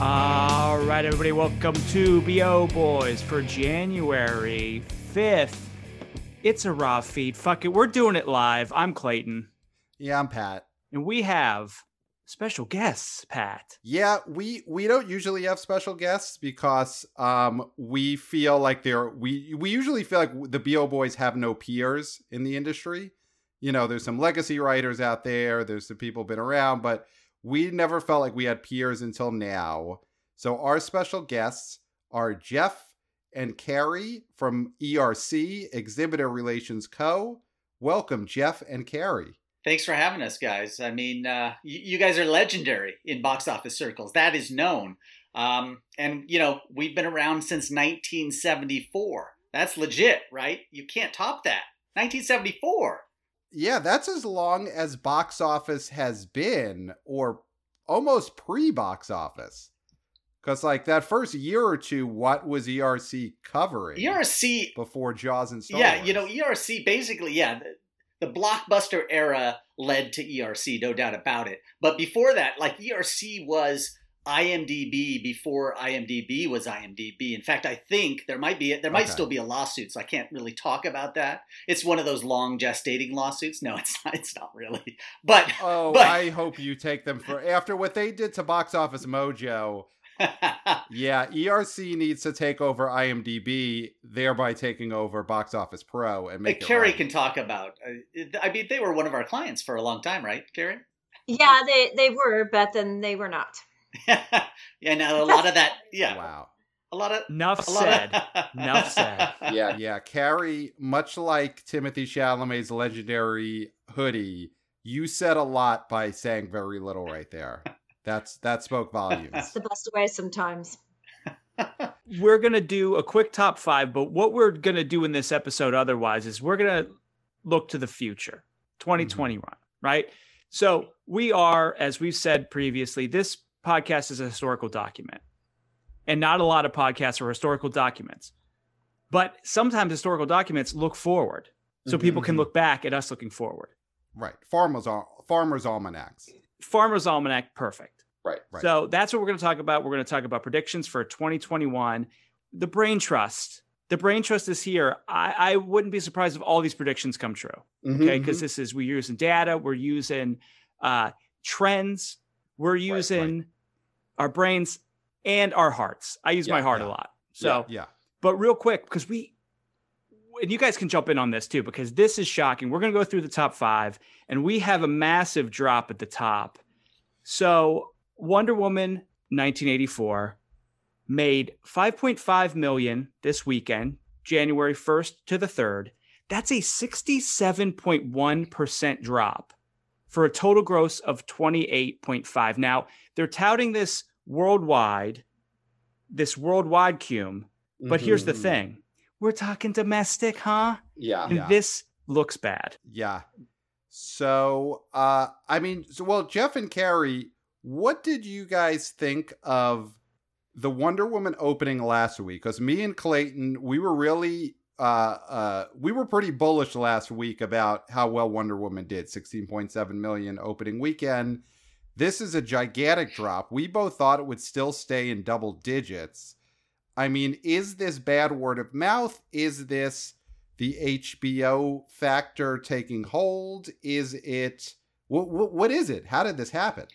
All right, everybody, welcome to BO Boys for January 5th. It's a raw feed. Fuck it, we're doing it live. I'm Clayton, Yeah, I'm Pat. and we have special guests, Pat. Yeah, we we don't usually have special guests because um we feel like they're we we usually feel like the BO boys have no peers in the industry. You know, there's some legacy writers out there, there's some people been around, but we never felt like we had peers until now. So our special guests are Jeff and Carrie from ERC Exhibitor Relations Co. Welcome, Jeff and Carrie. Thanks for having us, guys. I mean, uh, you, you guys are legendary in box office circles. That is known. Um, and, you know, we've been around since 1974. That's legit, right? You can't top that. 1974. Yeah, that's as long as box office has been, or almost pre box office. Because, like, that first year or two, what was ERC covering ERC, before Jaws and Star yeah, Wars? you know, ERC basically, yeah, the, the blockbuster era led to ERC, no doubt about it. But before that, like, ERC was IMDb before IMDb was IMDb. In fact, I think there might be there might Okay. still be a lawsuit, so I can't really talk about that. It's one of those long gestating lawsuits. No, it's not. It's not really. But Oh, but- I hope you take them for after what they did to Box Office Mojo. Yeah, ERC needs to take over IMDb, thereby taking over Box Office Pro and make it Carrie right. can talk about. Uh, I mean, they were one of our clients for a long time, right, Carrie? Yeah, they they were, but then they were not. yeah, now a lot of that. Yeah, Wow. a lot of. Enough A lot said. Of, Enough said. yeah, yeah. Carrie, much like Timothée Chalamet's legendary hoodie, you said a lot by saying very little right there. That's that spoke volumes. It's the best way sometimes. we're going to do a quick top five, but what we're going to do in this episode otherwise is we're going to look to the future, 2021, right? So we are, as we've said previously, this podcast is a historical document. And not a lot of podcasts are historical documents. But sometimes historical documents look forward. So people can Mhm. look back at us looking forward. Right. Farmers Al- Farmers Almanacs. Farmer's Almanac, perfect. Right. Right. So that's what we're going to talk about. We're going to talk about predictions for 2021. The brain trust. The brain trust is here. I, I wouldn't be surprised if all these predictions come true. Mhm, Okay. Because mhm. this is, we're using data, we're using uh, trends, we're using our brains and our hearts. I use Yeah, my heart yeah. a lot. So, yeah. but real quick, because we, and you guys can jump in on this too, because this is shocking. We're going to go through the top five, and we have a massive drop at the top. So, Wonder Woman 1984 made 5.5 million this weekend, January 1st to the 3rd. That's a 67.1% drop for a total gross of 28.5. Now, they're touting this worldwide, this worldwide cume, but here's the Mhm. thing. We're talking domestic, huh? Yeah. And Yeah. this looks bad. Yeah. So, uh, I mean, so well, Jeff and Carrie, what did you guys think of the Wonder Woman opening last week? Because me and Clayton, we were really, uh, uh, we were pretty bullish last week about how well Wonder Woman did. Sixteen point seven million opening weekend. This is a gigantic drop. We both thought it would still stay in double digits. I mean, is this bad word of mouth? Is this the HBO factor taking hold? Is it what, what, what is it? How did this happen?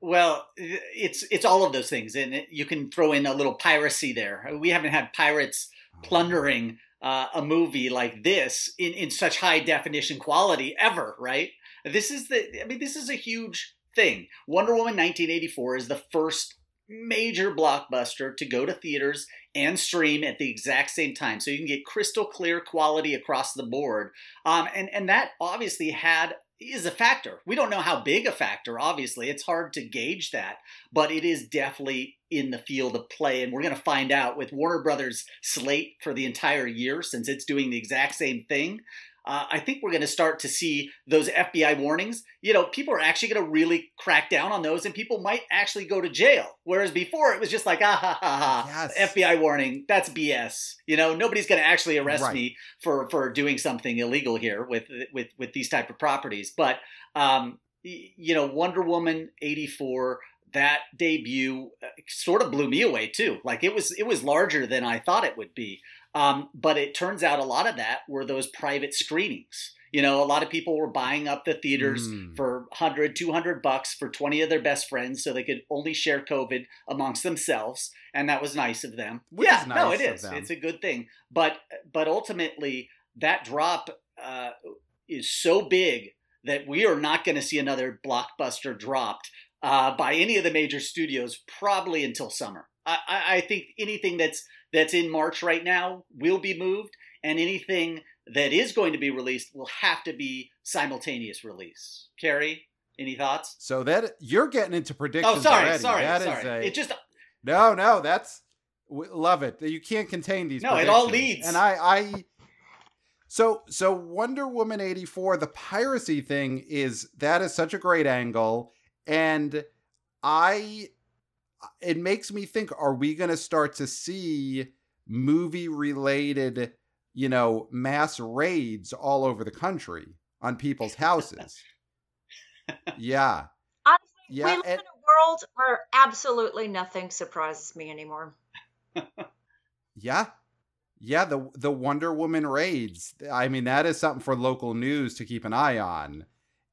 Well, it's it's all of those things, and it- you can throw in a little piracy there. We haven't had pirates plundering uh, a movie like this in, in such high definition quality ever, right? This is the, I mean, this is a huge thing. Wonder Woman 1984 is the first major blockbuster to go to theaters and stream at the exact same time. So you can get crystal clear quality across the board. Um, and, and that obviously had is a factor. We don't know how big a factor, obviously. It's hard to gauge that, but it is definitely in the field of play. And we're going to find out with Warner Brothers slate for the entire year since it's doing the exact same thing. Uh, I think we're going to start to see those FBI warnings. You know, people are actually going to really crack down on those, and people might actually go to jail. Whereas before, it was just like, ah ha ha ha, Yes. FBI warning. That's BS. You know, nobody's going to actually arrest Right. me for for doing something illegal here with with with these type of properties. But um, you know, Wonder Woman eighty four. that debut uh, sort of blew me away too. Like it was it was larger than I thought it would be. Um, but it turns out a lot of that were those private screenings. You know, a lot of people were buying up the theaters Mm. for 100, 200 bucks for 20 of their best friends so they could only share COVID amongst themselves. And that was nice of them. Which yeah, is no, nice it them. It's a good thing. But, but ultimately, that drop uh, is so big that we are not going to see another blockbuster dropped uh, by any of the major studios probably until summer. I, I, think anything that's that's in March right now will be moved, and anything that is going to be released will have to be simultaneous release. Carrie, any thoughts? So that you're getting into predictions Oh, sorry, already. sorry, That is sorry. a- It just no, no. That's love it. You can't contain these. No, it all leads. And I, I. So, so Wonder Woman eighty four, the piracy thing is that is such a great angle, and I. It makes me think: Are we going to start to see movie related, you know, mass raids all over the country on people's houses? yeah. Honestly, Yeah, we live and- in a world where absolutely nothing surprises me anymore. Yeah. Yeah, the the Wonder Woman raids. I mean, that is something for local news to keep an eye on.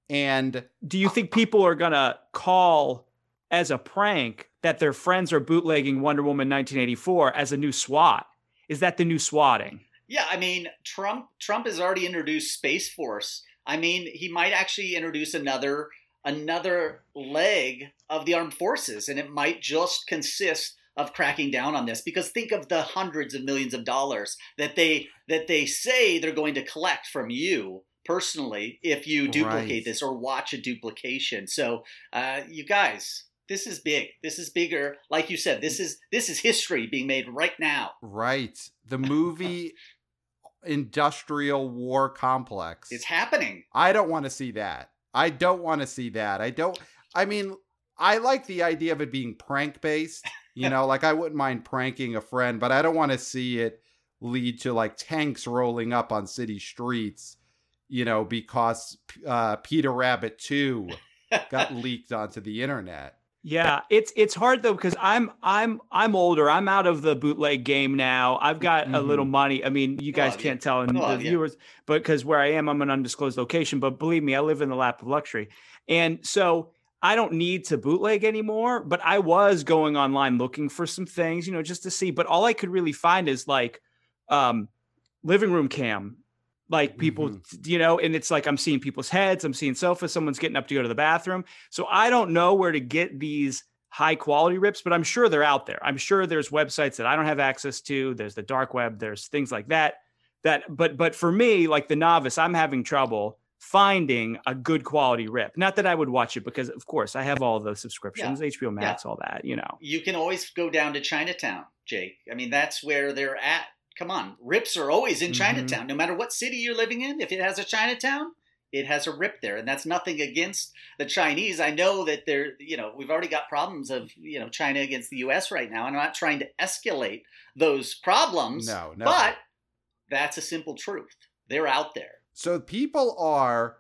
And Do you think people are gonna call as a prank that their friends are bootlegging Wonder Woman 1984 as a new SWAT? Is that the new swatting? Yeah, I mean, Trump Trump has already introduced Space Force. I mean, he might actually introduce another another leg of the armed forces and it might just consist of cracking down on this because think of the hundreds of millions of dollars that they that they say they're going to collect from you personally if you duplicate Right. this or watch a duplication. So, uh, you guys, this is big. This is bigger. Like you said, this is this is history being made right now. right, the movie industrial war complex. It's happening. I don't want to see that. I don't want to see that. I don't I mean, I like the idea of it being prank based. You know, like I wouldn't mind pranking a friend, but I don't want to see it lead to like tanks rolling up on city streets, you know, because uh, Peter Rabbit 2 got leaked onto the internet. Yeah, it's it's hard though because I'm I'm I'm older. I'm out of the bootleg game now. I've got a Mhm. little money. I mean, you guys can't tell and the viewers, but because where I am, I'm an undisclosed location. But believe me, I live in the lap of luxury, and so I don't need to bootleg anymore. But I was going online looking for some things, you know, just to see. But all I could really find is like um living room cam like people Mhm. you know and it's like i'm seeing people's heads i'm seeing sofas someone's getting up to go to the bathroom so I don't know where to get these high quality rips, but I'm sure they're out there. I'm sure there's websites that I don't have access to. There's the dark web, there's things like that. That but but for me, like the novice, I'm having trouble finding a good quality rip. Not that I would watch it because of course I have all the subscriptions, HBO Max, all that, you know. You can always go down to Chinatown, Jake. I mean, that's where they're at. Come on, rips are always in Mhm. Chinatown. No matter what city you're living in, if it has a Chinatown, it has a rip there, and that's nothing against the Chinese. I know that they're, you know, we've already got problems of, you know, China against the U.S. right now, and I'm not trying to escalate those problems. No, no. But that's a simple truth. They're out there. So people are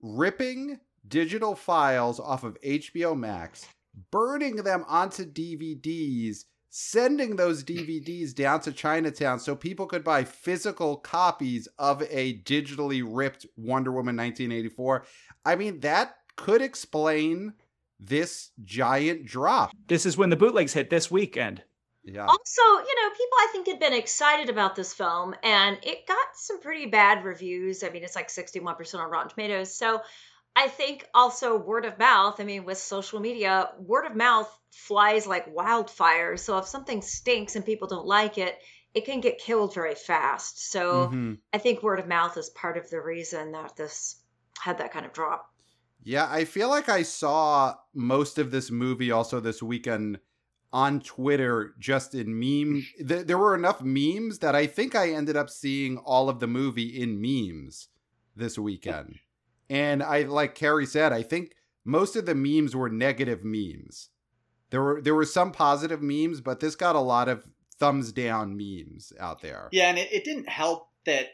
ripping digital files off of HBO Max, burning them onto DVDs, sending those DVDs down to Chinatown so people could buy physical copies of a digitally ripped Wonder Woman 1984. I mean, that could explain this giant drop. This is when the bootlegs hit this weekend. Yeah. Also, you know, people I think had been excited about this film, and it got some pretty bad reviews. I mean, it's like 61% on Rotten Tomatoes. So I think also word of mouth, I mean, with social media, word of mouth flies like wildfire. So if something stinks and people don't like it, it can get killed very fast. So Mhm. I think word of mouth is part of the reason that this had that kind of drop. Yeah, I feel like I saw most of this movie also this weekend on Twitter, just in meme. There were enough memes that I think I ended up seeing all of the movie in memes this weekend. And I, like Carrie said, I think most of the memes were negative memes. There were there were some positive memes, but this got a lot of thumbs down memes out there. Yeah, and it, it didn't help that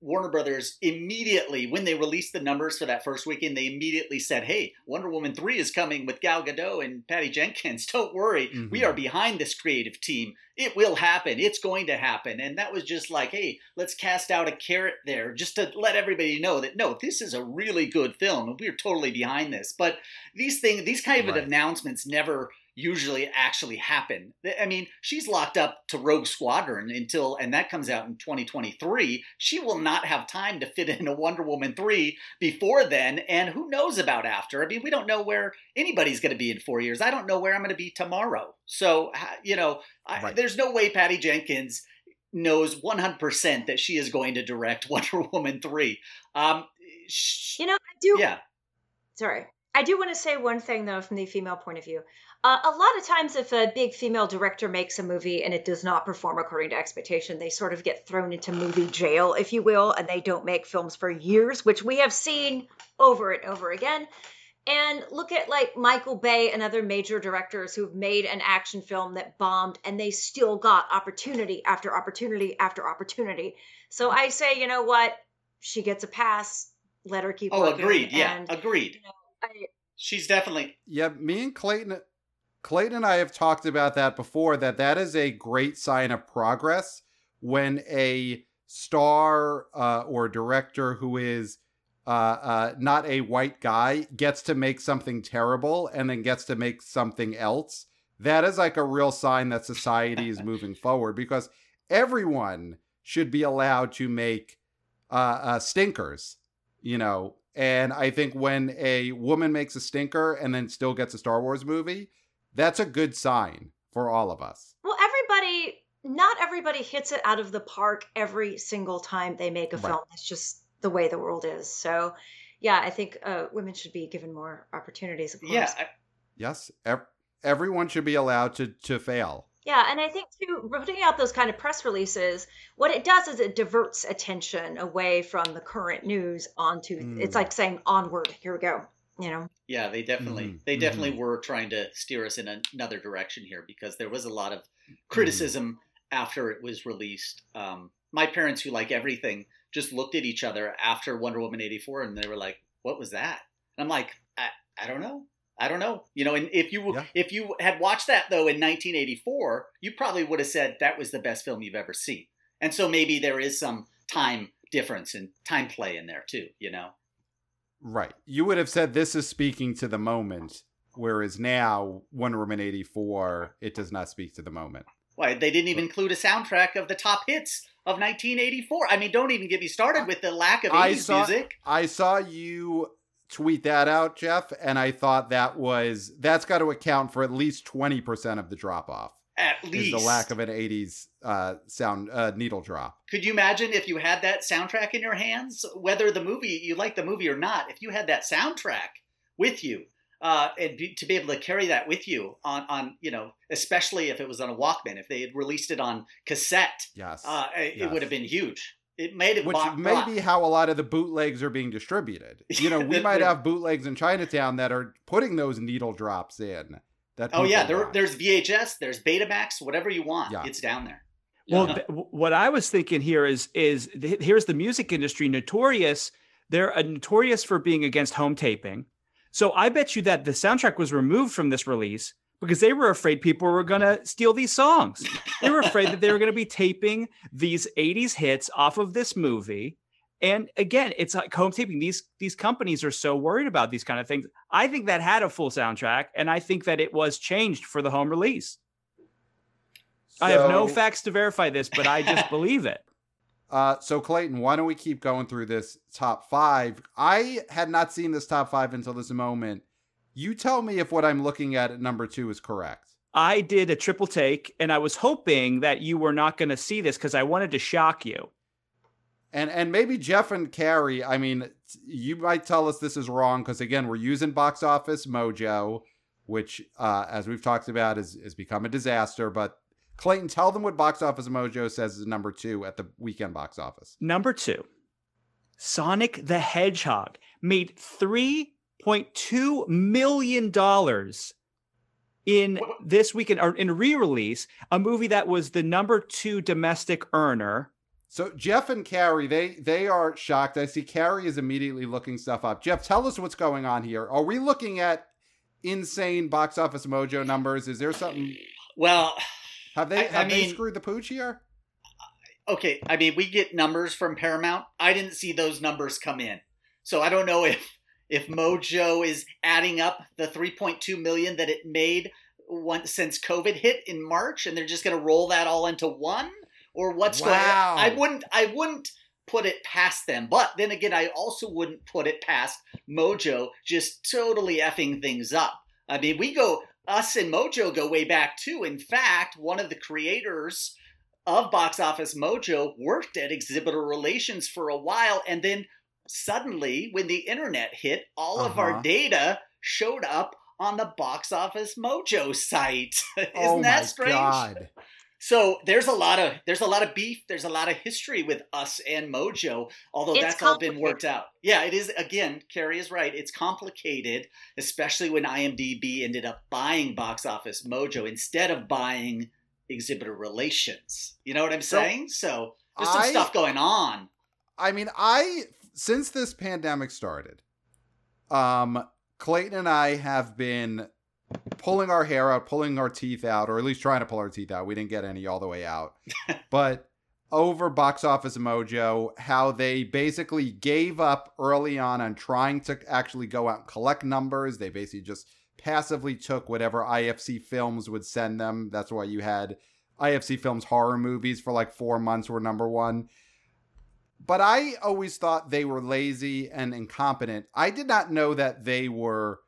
Warner Brothers immediately, when they released the numbers for that first weekend, they immediately said, "Hey, Wonder Woman three is coming with Gal Gadot and Patty Jenkins. Don't worry, mm-hmm. we are behind this creative team. It will happen. It's going to happen." And that was just like, "Hey, let's cast out a carrot there, just to let everybody know that no, this is a really good film, and we're totally behind this." But these things, these kind of right. announcements never usually actually happen. I mean, she's locked up to Rogue Squadron until, and that comes out in 2023. She will not have time to fit in a Wonder Woman 3 before then, and who knows about after? I mean, we don't know where anybody's going to be in four years. I don't know where I'm going to be tomorrow. So, you know, right. I, there's no way Patty Jenkins knows 100% that she is going to direct Wonder Woman 3. Um, you know, I do. Yeah. Sorry. I do want to say one thing, though, from the female point of view. Uh, a lot of times, if a big female director makes a movie and it does not perform according to expectation, they sort of get thrown into movie jail, if you will, and they don't make films for years, which we have seen over and over again. And look at like Michael Bay and other major directors who've made an action film that bombed and they still got opportunity after opportunity after opportunity. So I say, you know what? She gets a pass. Let her keep oh, working. agreed. Yeah, and, agreed. You know, I, She's definitely. Yeah, me and Clayton Clayton and I have talked about that before that that is a great sign of progress when a star uh, or director who is uh, uh, not a white guy gets to make something terrible and then gets to make something else. That is like a real sign that society is moving forward because everyone should be allowed to make uh, uh, stinkers, you know. And I think when a woman makes a stinker and then still gets a Star Wars movie, that's a good sign for all of us. Well, everybody, not everybody hits it out of the park every single time they make a right. film. That's just the way the world is. So, yeah, I think uh, women should be given more opportunities. Of course. Yeah. I- yes. Ev- everyone should be allowed to to fail. Yeah, and I think too, putting out those kind of press releases, what it does is it diverts attention away from the current news onto. Mm. It's like saying onward. Here we go you know yeah they definitely mm-hmm. they definitely mm-hmm. were trying to steer us in another direction here because there was a lot of mm-hmm. criticism mm-hmm. after it was released um, my parents who like everything just looked at each other after wonder woman 84 and they were like what was that and i'm like i, I don't know I don't know. You know, and if you yeah. if you had watched that though in 1984, you probably would have said that was the best film you've ever seen. And so maybe there is some time difference and time play in there too, you know. Right. You would have said this is speaking to the moment, whereas now Wonder Woman 84, it does not speak to the moment. Why, they didn't even include a soundtrack of the top hits of 1984. I mean, don't even get me started with the lack of 80s I saw, music. I saw you tweet that out, Jeff, and I thought that was that's got to account for at least 20% of the drop off. At least the lack of an 80s uh, sound uh, needle drop. Could you imagine if you had that soundtrack in your hands, whether the movie you like the movie or not? If you had that soundtrack with you, uh, and be, to be able to carry that with you on, on you know, especially if it was on a Walkman, if they had released it on cassette, yes, uh, it yes. would have been huge. It made it which may be how a lot of the bootlegs are being distributed. You know, we might have bootlegs in Chinatown that are putting those needle drops in. That oh yeah, there, there's VHS, there's Betamax, whatever you want, yeah. it's down there. Well, th- what I was thinking here is is th- here's the music industry notorious. They're uh, notorious for being against home taping. So I bet you that the soundtrack was removed from this release because they were afraid people were going to steal these songs. They were afraid that they were going to be taping these 80s hits off of this movie and again, it's like home taping. These these companies are so worried about these kind of things. I think that had a full soundtrack, and I think that it was changed for the home release. So, I have no facts to verify this, but I just believe it. Uh, so Clayton, why don't we keep going through this top five? I had not seen this top five until this moment. You tell me if what I'm looking at at number two is correct. I did a triple take, and I was hoping that you were not going to see this because I wanted to shock you and and maybe Jeff and Carrie. I mean, you might tell us this is wrong because again, we're using Box Office Mojo, which, uh, as we've talked about, is has become a disaster. But Clayton, tell them what Box Office Mojo says is number two at the weekend box office. Number two, Sonic the Hedgehog made three point two million dollars in this weekend or in re-release a movie that was the number two domestic earner So Jeff and Carrie, they they are shocked. I see Carrie is immediately looking stuff up. Jeff, tell us what's going on here. Are we looking at insane box office mojo numbers? Is there something? Well, have they I- I have they mean- screwed the pooch here? okay, I mean, we get numbers from Paramount. I didn't see those numbers come in, so I don't know if if Mojo is adding up the 3.2 million that it made once since COVID hit in March, and they're just going to roll that all into one, or what's Wow. going. On. I wouldn't. I wouldn't put it past them. But then again, I also wouldn't put it past Mojo just totally effing things up. I mean, we go. Us and Mojo go way back too. In fact, one of the creators of Box Office Mojo worked at Exhibitor Relations for a while, and then suddenly, when the internet hit, all of Uh-huh. our data showed up on the Box Office Mojo site. Isn't oh that strange? god! So there's a lot of there's a lot of beef. There's a lot of history with us and Mojo, although It's that's all been worked out. Yeah, it is. Again, Carrie is right. It's complicated, especially when IMDb ended up buying Box Office Mojo instead of buying Exhibitor Relations. You know what I'm So, saying? So there's some I- stuff going on. I mean, I since this pandemic started, um, Clayton and I have been pulling our hair out, pulling our teeth out, or at least trying to pull our teeth out. We didn't get any all the way out, but over Box Office Mojo, how they basically gave up early on on trying to actually go out and collect numbers. They basically just passively took whatever IFC Films would send them. That's why you had IFC Films horror movies for like four months were number one. But I always thought they were lazy and incompetent. I did not know that they were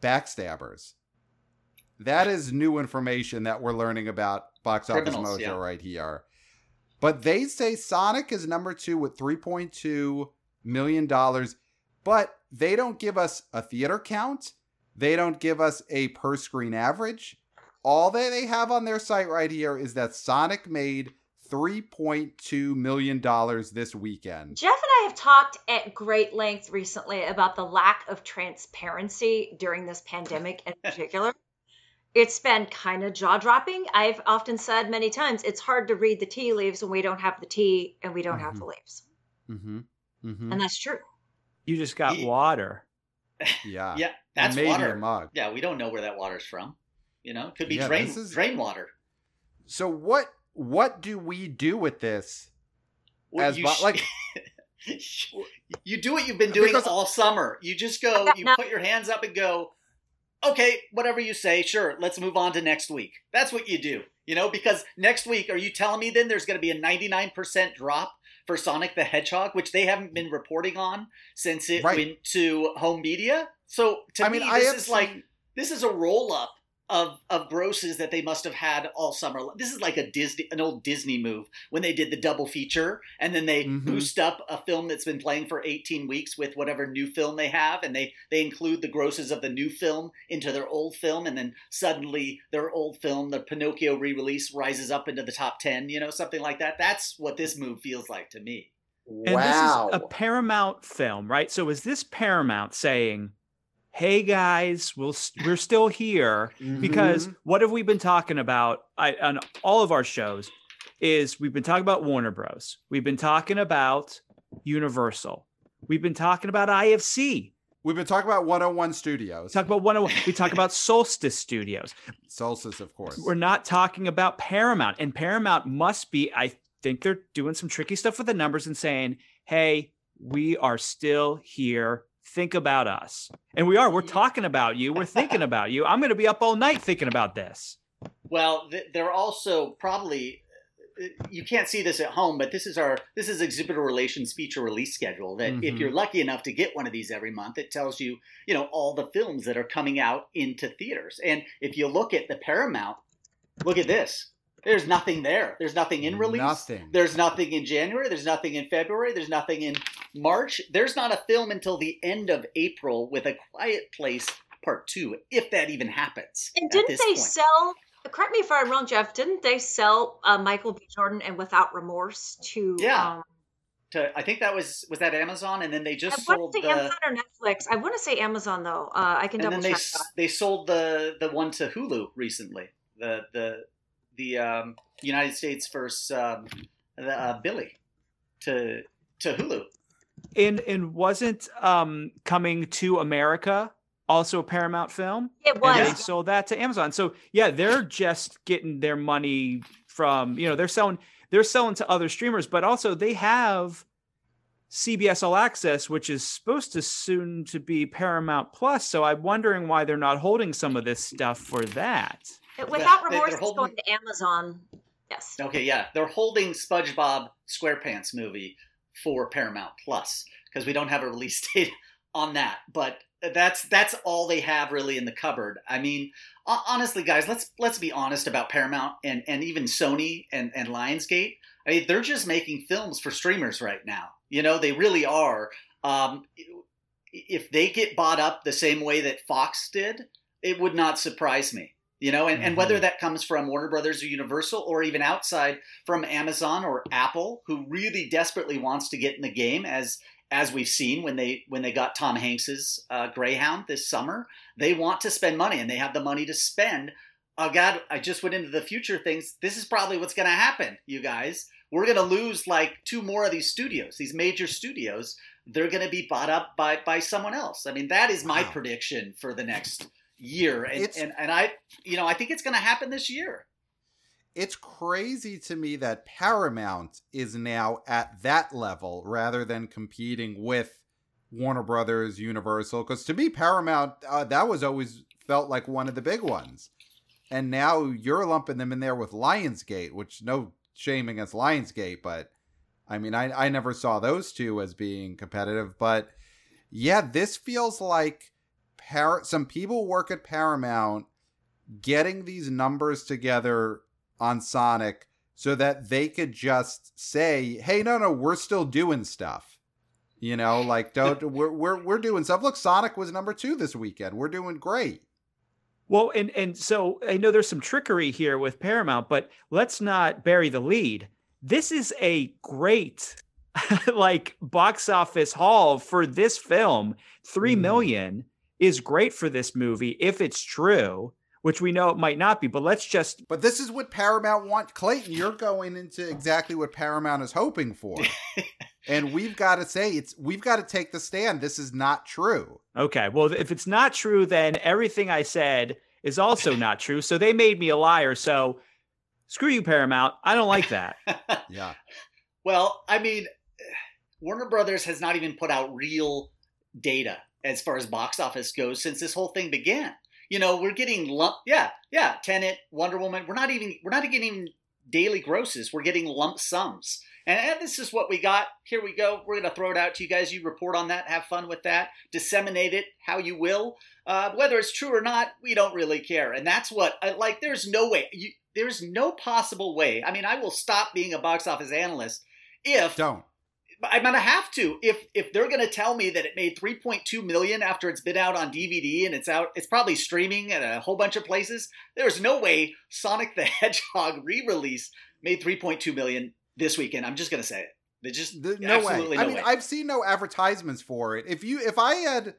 backstabbers. That is new information that we're learning about Box Office Mojo yeah. right here. But they say Sonic is number two with $3.2 million, but they don't give us a theater count. They don't give us a per screen average. All that they have on their site right here is that Sonic made $3.2 million this weekend. Jeff and I have talked at great length recently about the lack of transparency during this pandemic in particular. It's been kind of jaw dropping. I've often said many times it's hard to read the tea leaves when we don't have the tea and we don't have the leaves. Mm-hmm. Mm-hmm. And that's true. You just got Ye- water. Yeah. Yeah, that's and maybe water. mug. Yeah, we don't know where that water's from. You know, it could be Yeah, drain is- drain water. So what what do we do with this? Well, As you bo- sh- like- you do what you've been doing Because- all summer. You just go, you put your hands up and go, okay, whatever you say, sure, let's move on to next week. That's what you do, you know, because next week, are you telling me then there's going to be a 99% drop for Sonic the Hedgehog, which they haven't been reporting on since it Right. went to home media? So to I me, mean, I this have is like this is a roll up of of grosses that they must have had all summer. This is like a Disney, an old Disney move when they did the double feature, and then they Mhm. boost up a film that's been playing for 18 weeks with whatever new film they have, and they they include the grosses of the new film into their old film, and then suddenly their old film, the Pinocchio re-release, rises up into the top 10. You know, something like that. That's what this move feels like to me. And this is a Paramount film, right? So is this Paramount saying, "Hey guys, we'll we're still here because Mm-hmm. what have we been talking about I, on all of our shows is we've been talking about Warner Bros. We've been talking about Universal. We've been talking about IFC. we've been talking about 101 Studios. Talk about 101. We talk about Solstice Studios. Solstice, of course. We're not talking about Paramount. And Paramount must be, I think they're doing some tricky stuff with the numbers and saying, hey, we are still here. Think about us. And we are. We're talking about you. We're thinking about you. I'm going to be up all night thinking about this. Well, th- they're also probably uh, you can't see this at home, but this is our this is exhibitor relations feature release schedule. That if Mhm. you're lucky enough to get one of these every month, it tells you you know all the films that are coming out into theaters. And if you look at the Paramount, look at this. There's nothing there. There's nothing in release. Nothing. There's nothing in January. There's nothing in February. There's nothing in March. There's not a film until the end of April with A Quiet Place Part Two, if that even happens. And didn't this they point. sell? Correct me if I'm wrong, Jeff. Didn't they sell uh, Michael B. Jordan and Without Remorse to? Yeah. Um, to I think that was was that Amazon, and then they just want sold the Amazon or Netflix. I want to say Amazon though. Uh, I can and double then they check. s- that. they sold the the one to Hulu recently. The the the um, United States versus um, the, uh, Billie. to to Hulu. And and wasn't um coming to America also a Paramount film? It And was. they sold that to Amazon. So yeah, they're just getting their money from, you know, they're selling they're selling to other streamers, but also they have CBS All Access, which is supposed to soon to be Paramount Plus. So I'm wondering why they're not holding some of this stuff for that. Without They- remorse, it's holding- going to Amazon. Yes. Okay, yeah, they're holding SpongeBob SquarePants movie for Paramount Plus because we don't have a release date on that. But that's that's all they have really in the cupboard. I mean, honestly, guys, let's let's be honest about Paramount and and even Sony and and Lionsgate. I mean, they're just making films for streamers right now. You know, they really are. Um, if they get bought up the same way that Fox did, it would not surprise me. You know, and, and whether that comes from Warner Brothers or Universal or even outside from Amazon or Apple, who really desperately wants to get in the game, as as we've seen when they when they got Tom Hanks's uh, Greyhound this summer, they want to spend money and they have the money to spend. Oh God, I just went into the future things. This is probably what's going to happen, you guys. We're going to lose like two more of these studios, these major studios. They're going to be bought up by by someone else. I mean, that is my Wow. prediction for the next year, and and, and I, you know, I think it's going to happen this year. it's crazy to me that Paramount is now at that level rather than competing with Warner Brothers, Universal. Because to me, Paramount uh, that was always felt like one of the big ones, and now you're lumping them in there with Lionsgate, which no shame against Lionsgate, but I mean, I I never saw those two as being competitive, but yeah, this feels like Par- some people work at Paramount getting these numbers together on Sonic so that they could just say, "Hey, no, no, we're still doing stuff." You know, like don't we're we're we're doing stuff. Look, Sonic was number 2 this weekend. We're doing great. Well, and and so I know there's some trickery here with Paramount, but let's not bury the lead. This is a great like box office haul for this film. Three Mm. Million is great for this movie if it's true, which we know it might not be. But let's just But this is what Paramount want. Clayton, you're going into exactly what Paramount is hoping for. and we've got to say it's we've got to take the stand. This is not true. okay. Well, if it's not true, then everything I said is also not true. So they made me a liar. So screw you, Paramount. I don't like that. Yeah. Well, I mean, Warner Brothers has not even put out real data as far as box office goes since this whole thing began. You know, we're getting lump, yeah, yeah, Tenet, Wonder Woman. We're not even we're not getting daily grosses. We're getting lump sums, and, and this is what we got. Here we go. We're gonna throw it out to you guys. You report on that. Have fun with that. Disseminate it how you will. Uh, whether it's true or not, we don't really care. And that's what I like. There's no way. You, there's no possible way. I mean, I will stop being a box office analyst if Don't. I'm gonna have to if if they're gonna tell me that it made 3.2 million after it's been out on DVD and it's out, it's probably streaming at a whole bunch of places. There's no way Sonic the Hedgehog re-release made 3.2 million this weekend. I'm just gonna say it. They just The- no way. I no mean, way. I've seen no advertisements for it. If you, if I had,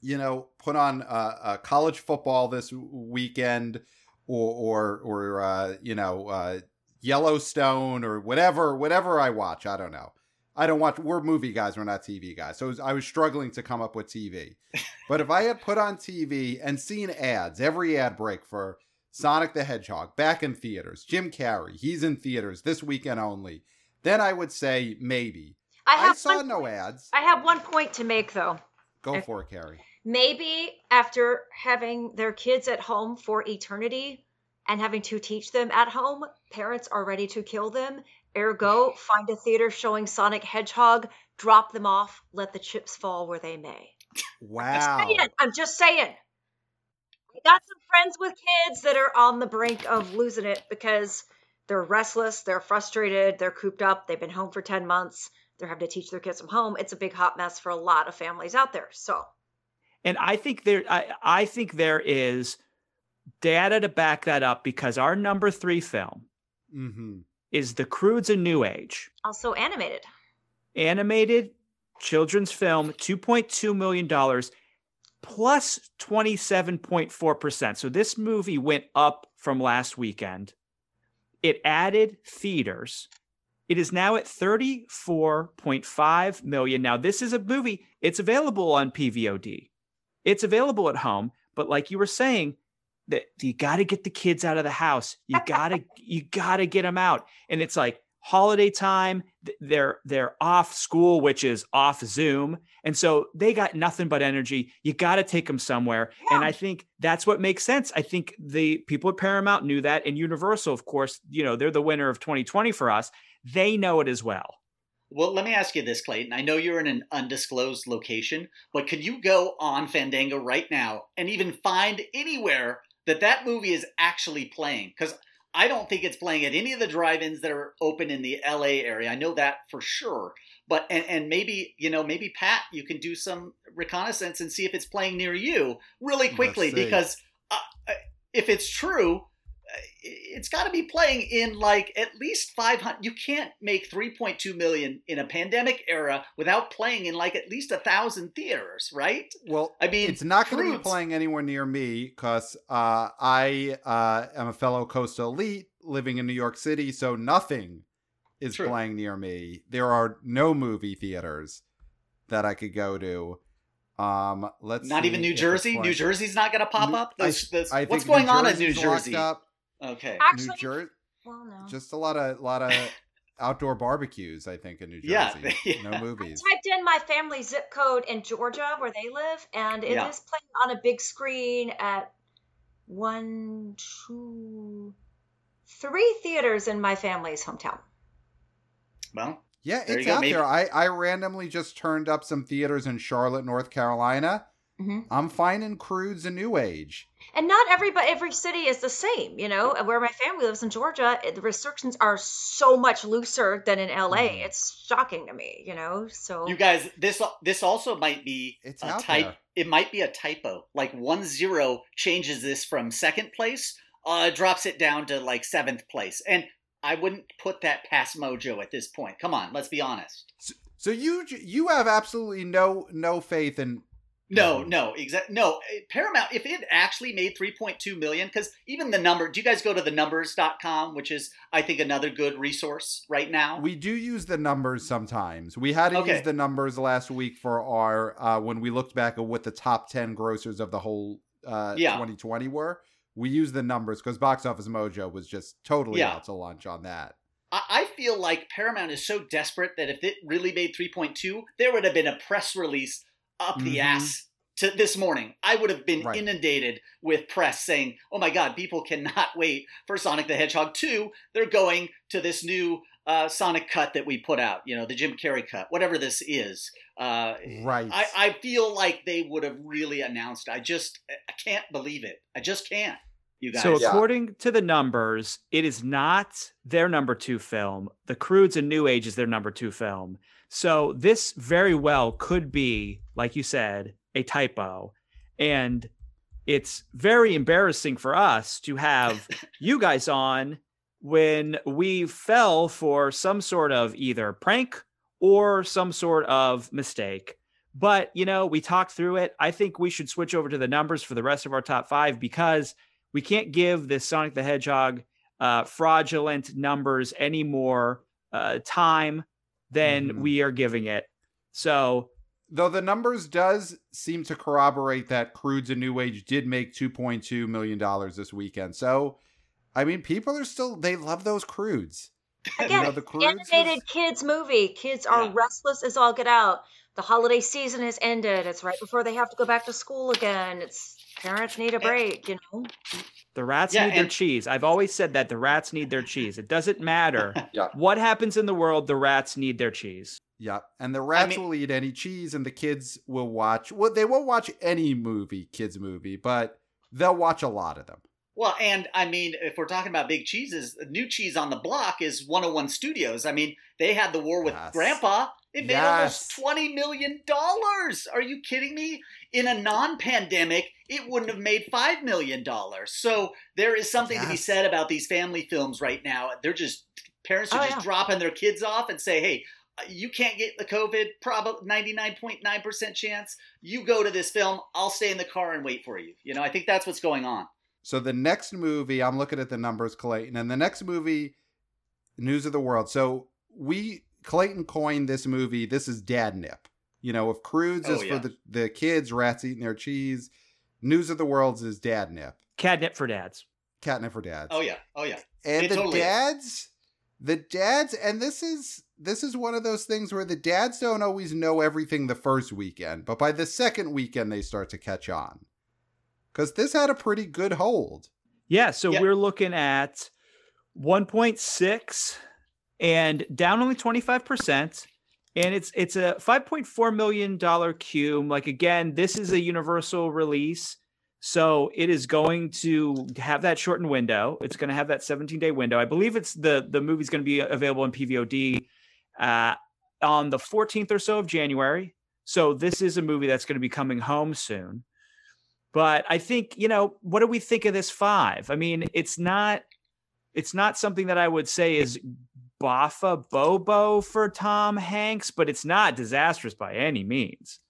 you know, put on uh, uh, college football this weekend, or or or uh, you know, uh, Yellowstone or whatever, whatever I watch, I don't know. I don't watch. We're movie guys. We're not TV guys. So I was struggling to come up with TV. but if I had put on TV and seen ads, every ad break for Sonic the Hedgehog back in theaters, Jim Carrey, he's in theaters this weekend only, then I would say maybe. I I, saw one, no ads. I have one point to make though. Go if- for it, Carrie. Maybe after having their kids at home for eternity and having to teach them at home, parents are ready to kill them. Ergo, find a theater showing Sonic Hedgehog, drop them off, let the chips fall where they may. Wow. Saying, I'm just saying. I got some friends with kids that are on the brink of losing it because they're restless, they're frustrated, they're cooped up, they've been home for 10 months, they're having to teach their kids from home. It's a big hot mess for a lot of families out there. So, And I think there, I, I think there is data to back that up because our number three film Mm-hmm. Is The Croods a New Age, also animated. animated children's film, two point two million dollars, plus plus twenty seven point four percent. So this movie went up from last weekend. It added theaters, It is now at 34.5 million. Now, this is a movie, it's available on PVOD. It's available at home, but like you were saying, that you got to get the kids out of the house. You got to you got to get them out. And it's like holiday time, they're they're off school, which is off Zoom. And so they got nothing but energy. You got to take them somewhere. Yeah. And I think that's what makes sense. I think the people at Paramount knew that and Universal, of course, you know, they're the winner of 2020 for us. They know it as well. Well, let me ask you this, Clayton. I know you're in an undisclosed location, but can you go on Fandango right now and even find anywhere that that movie is actually playing? Because I don't think it's playing at any of the drive-ins that are open in the LA area. I know that for sure. But and, and maybe you know maybe Pat, you can do some reconnaissance and see if it's playing near you really quickly because uh, if it's true, it's got to be playing in like at least 500 you can't make 3.2 million in a pandemic era without playing in like at least a thousand theaters right well i mean it's not going to be playing anywhere near me because uh, i uh, am a fellow coastal elite living in new york city so nothing is True. playing near me there are no movie theaters that i could go to um, let's not even New Jersey. New Jersey's not going to pop up. Those, those, what's going on in New Jersey? Up. Okay. Actually, New Jersey. Well, no. Just a lot of lot of outdoor barbecues. I think in New Jersey. Yeah, yeah. no movies. I typed in my family zip code in Georgia where they live, and it yeah. is playing on a big screen at one, two, three theaters in my family's hometown. Well, yeah, it's out there. I, I randomly just turned up some theaters in Charlotte, North Carolina. Mm-hmm. I'm finding Croods a new age. And not everybody, every city is the same. You know, where my family lives in Georgia, the restrictions are so much looser than in LA. Mm. It's shocking to me. You know, so you guys, this this also might be it's a type. There. It might be a typo. Like one zero changes this from second place, uh, drops it down to like seventh place, and I wouldn't put that past Mojo at this point. Come on, let's be honest. So, so you you have absolutely no no faith in no, no, exactly. No, eh, Paramount, if it actually made 3.2 million, because even the number, do you guys go to the numbers.com, which is, I think, another good resource right now? We do use the numbers sometimes. We had to okay. use the numbers last week for our, uh, when we looked back at what the top 10 grossers of the whole uh, yeah. 2020 were. We use the numbers because Box Office Mojo was just totally yeah. out to lunch on that. I feel like Paramount is so desperate that if it really made 3.2, there would have been a press release up the mm-hmm. ass to this morning. I would have been right. inundated with press saying, "Oh my God, people cannot wait for Sonic the Hedgehog 2. They're going to this new uh, Sonic cut that we put out. You know, the Jim Carrey cut, whatever this is. Uh, right. I, I feel like they would have really announced. I just I can't believe it. I just can't. You guys. So according yeah. to the numbers, it is not their number two film. The Croods and New Age is their number two film. So this very well could be, like you said, a typo. And it's very embarrassing for us to have you guys on when we fell for some sort of either prank or some sort of mistake. But, you know, we talked through it. I think we should switch over to the numbers for the rest of our top five because we can't give this Sonic the Hedgehog uh, fraudulent numbers any more uh, time than mm-hmm. we are giving it. So, though the numbers does seem to corroborate that Croods and New Age did make 2.2 million dollars this weekend. So, I mean, people are still they love those Croods. Again, you know, the Croods animated was... kids movie. Kids are yeah. restless as all get out. The holiday season has ended. It's right before they have to go back to school again. It's parents need a break, you know. The rats yeah, need and- their cheese. I've always said that the rats need their cheese. It doesn't matter yeah. what happens in the world, the rats need their cheese. Yeah, and the rats I mean, will eat any cheese, and the kids will watch. Well, they won't watch any movie, kids movie, but they'll watch a lot of them. Well, and I mean, if we're talking about big cheeses, new cheese on the block is 101 Studios. I mean, they had the war with yes. Grandpa. It made yes. almost $20 million. Are you kidding me? In a non pandemic, it wouldn't have made $5 million. So there is something yes. to be said about these family films right now. They're just, parents are oh, just yeah. dropping their kids off and say, hey, uh, you can't get the COVID, probably 99.9% chance. You go to this film, I'll stay in the car and wait for you. You know, I think that's what's going on. So the next movie, I'm looking at the numbers, Clayton, and the next movie, News of the World. So we Clayton coined this movie. This is dad nip. You know, if Croods Oh, is yeah. for the the kids, rats eating their cheese. News of the Worlds is dad nip. Catnip for dads. Catnip for dads. Oh yeah. Oh yeah. and It the totally is. dads the dads and this is this is one of those things where the dads don't always know everything the first weekend but by the second weekend they start to catch on because this had a pretty good hold Yeah, so Yeah. we're looking at 1.6 and down only 25%. And it's it's a 5.4 million dollar cube Like again, this is a universal release. So it is going to have that shortened window. It's going to have that 17 day window. I believe it's the the movie's going to be available in PVOD uh, on the 14th or so of January. So this is a movie that's going to be coming home soon. But I think, you know, what do we think of this five? I mean, it's not it's not something that I would say is Baffa Bobo for Tom Hanks, but it's not disastrous by any means.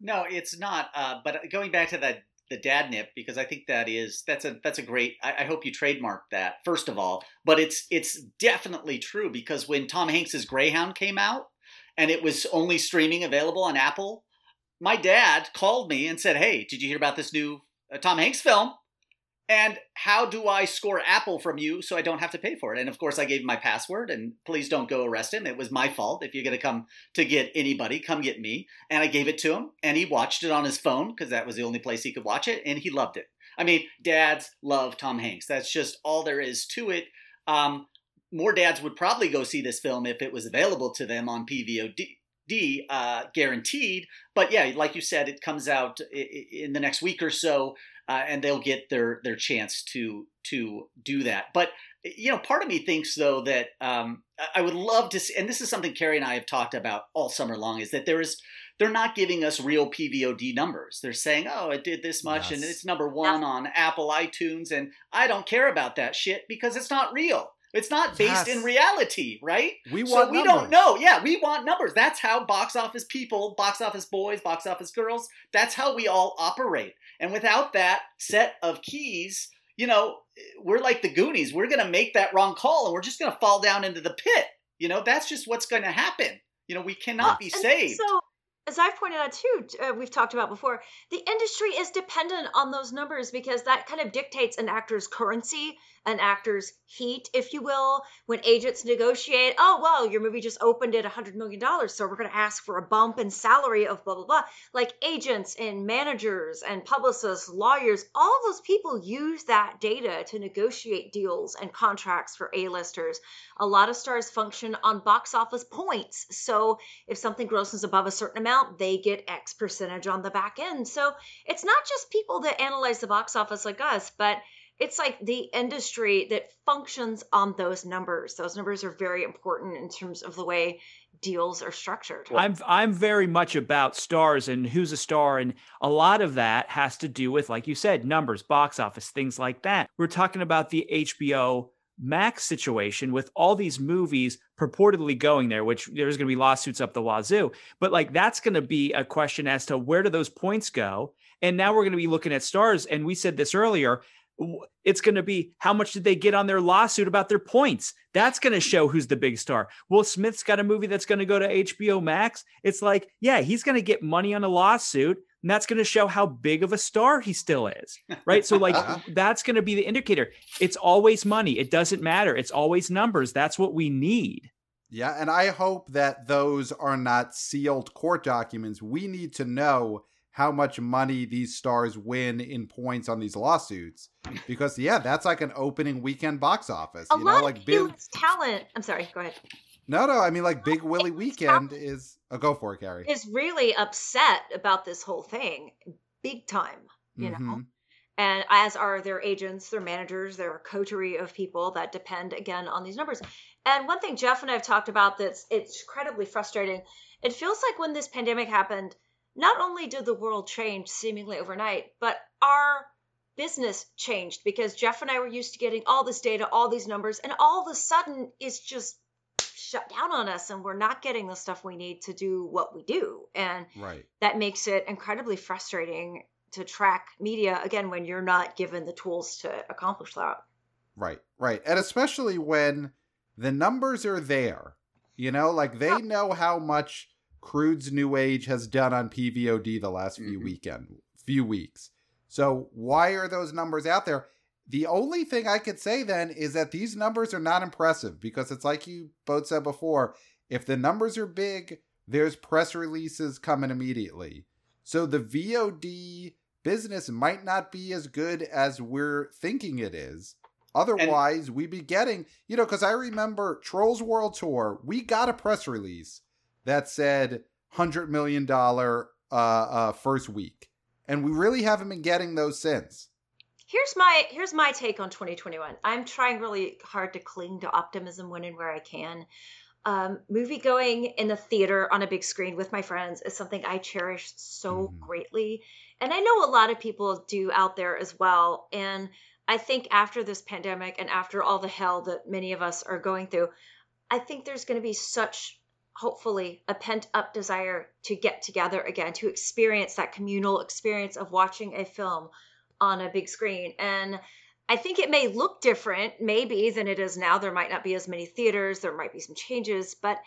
No, it's not. Uh, but going back to that the dad nip because I think that is that's a that's a great. I, I hope you trademark that first of all. But it's it's definitely true because when Tom Hanks's Greyhound came out and it was only streaming available on Apple, my dad called me and said, "Hey, did you hear about this new uh, Tom Hanks film?" And how do I score Apple from you so I don't have to pay for it? And of course, I gave him my password. And please don't go arrest him. It was my fault. If you're going to come to get anybody, come get me. And I gave it to him, and he watched it on his phone because that was the only place he could watch it, and he loved it. I mean, dads love Tom Hanks. That's just all there is to it. Um, more dads would probably go see this film if it was available to them on PVOD, uh, guaranteed. But yeah, like you said, it comes out in the next week or so, uh, and they'll get their their chance to to do that. But you know, part of me thinks though that um, I- would love to see, and this is something Carrie and I have talked about all summer long, is that there is they're not giving us real PVOD numbers. They're saying, "Oh, it did this much, and it's number one on Apple iTunes," and I don't care about that shit because it's not real. It's not based in reality, right? we So want we numbers. don't know. Yeah, we want numbers. That's how box office people, box office boys, box office girls, that's how we all operate. And without that set of keys, you know, we're like the Goonies. We're going to make that wrong call and we're just going to fall down into the pit. You know, that's just what's going to happen. You know, we cannot be And saved. So, as I've pointed out too, uh, we've talked about before, the industry is dependent on those numbers because that kind of dictates an actor's currency, an actor's heat, if you will. When agents negotiate, oh, well, your movie just opened at $100 million, so we're going to ask for a bump in salary of blah, blah, blah. Like agents and managers and publicists, lawyers, all those people use that data to negotiate deals and contracts for A-listers. A lot of stars function on box office points. So, if something grosses above a certain amount, they get X percentage on the back end. So it's not just people that analyze the box office like us, but it's like the industry that functions on those numbers. Those numbers are very important in terms of the way deals are structured. I'm I'm very much about stars and who's a star and a lot of that has to do with like you said numbers, box office, things like that. We're talking about the HBO Max situation with all these movies purportedly going there, which there's going to be lawsuits up the wazoo. But like that's going to be a question as to where do those points go? And now we're going to be looking at stars. And we said this earlier. It's going to be how much did they get on their lawsuit about their points? That's going to show who's the big star. Will Smith's got a movie that's going to go to HBO Max. It's like, yeah, he's going to get money on a lawsuit, and that's going to show how big of a star he still is. Right. So, like, that's going to be the indicator. It's always money. It doesn't matter. It's always numbers. That's what we need. Yeah, and I hope that those are not sealed court documents. We need to know how much money these stars win in points on these lawsuits. Because yeah, that's like an opening weekend box office. A you lot know, of like big talent. I'm sorry. Go ahead. No, no, I mean like Big Willie Weekend is oh go for it, Gary. Is really upset about this whole thing, big time. You know. Mhm. and as are their agents, their managers, their coterie of people that depend again on these numbers. And one thing Jeff and I have talked about that's it's incredibly frustrating. It feels like when this pandemic happened, not only did the world change seemingly overnight, but our business changed because Jeff and I were used to getting all this data, all these numbers, and all of a sudden it's just shut down on us and we're not getting the stuff we need to do what we do. And Right. that makes it incredibly frustrating to track media again when you're not given the tools to accomplish that. Right. Right. And especially when the numbers are there. You know, like they know how much Croods New Age has done on PVOD the last few Mhm. weekend few weeks. So why are those numbers out there? The only thing I could say then is that these numbers are not impressive because it's like you both said before, if the numbers are big, there's press releases coming immediately. So the VOD business might not be as good as we're thinking it is. Otherwise, we'd be getting, you know, because I remember Trolls World Tour, we got a press release that said $100 million uh, uh, first week. And we really haven't been getting those since. Here's my here's my take on 2021. I'm trying really hard to cling to optimism when and where I can. Um, movie going in the theater on a big screen with my friends is something I cherish so Mhm. greatly, and I know a lot of people do out there as well. And I think after this pandemic and after all the hell that many of us are going through, I think there's going to be such hopefully a pent up desire to get together again to experience that communal experience of watching a film on a big screen and i think it may look different maybe than it is now there might not be as many theaters there might be some changes but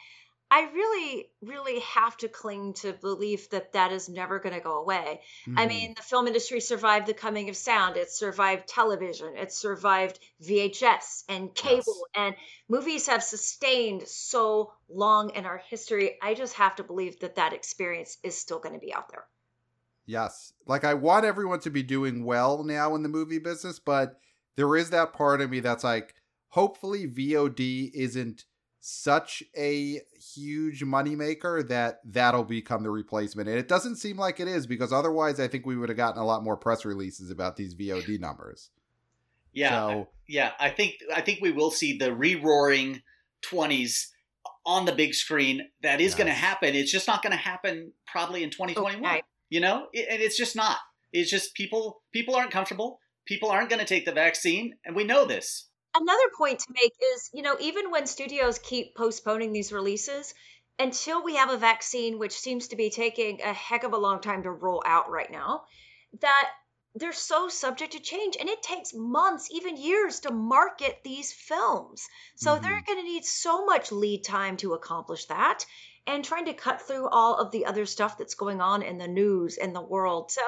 i really really have to cling to belief that that is never going to go away I Mhm. mean, the film industry survived the coming of sound. It survived television. It survived VHS and cable. Yes. And movies have sustained so long in our history. I just have to believe that that experience is still going to be out there. Yes. Like I want everyone to be doing well now in the movie business, but there is that part of me that's like, hopefully VOD isn't such a huge moneymaker that that'll become the replacement. And it doesn't seem like it is because otherwise I think we would have gotten a lot more press releases about these VOD numbers. Yeah, So yeah. I think I think we will see the re-roaring twenties on the big screen. That is going to happen. It's just not going to happen probably in 2021. Okay. You know, It- and it's just not. It's just people people aren't comfortable. People aren't going to take the vaccine, and we know this. Another point to make is, you know, even when studios keep postponing these releases, until we have a vaccine, which seems to be taking a heck of a long time to roll out right now, that they're so subject to change and it takes months even years to market these films so they're mm-hmm. going to need so much lead time to accomplish that and trying to cut through all of the other stuff that's going on in the news and the world. So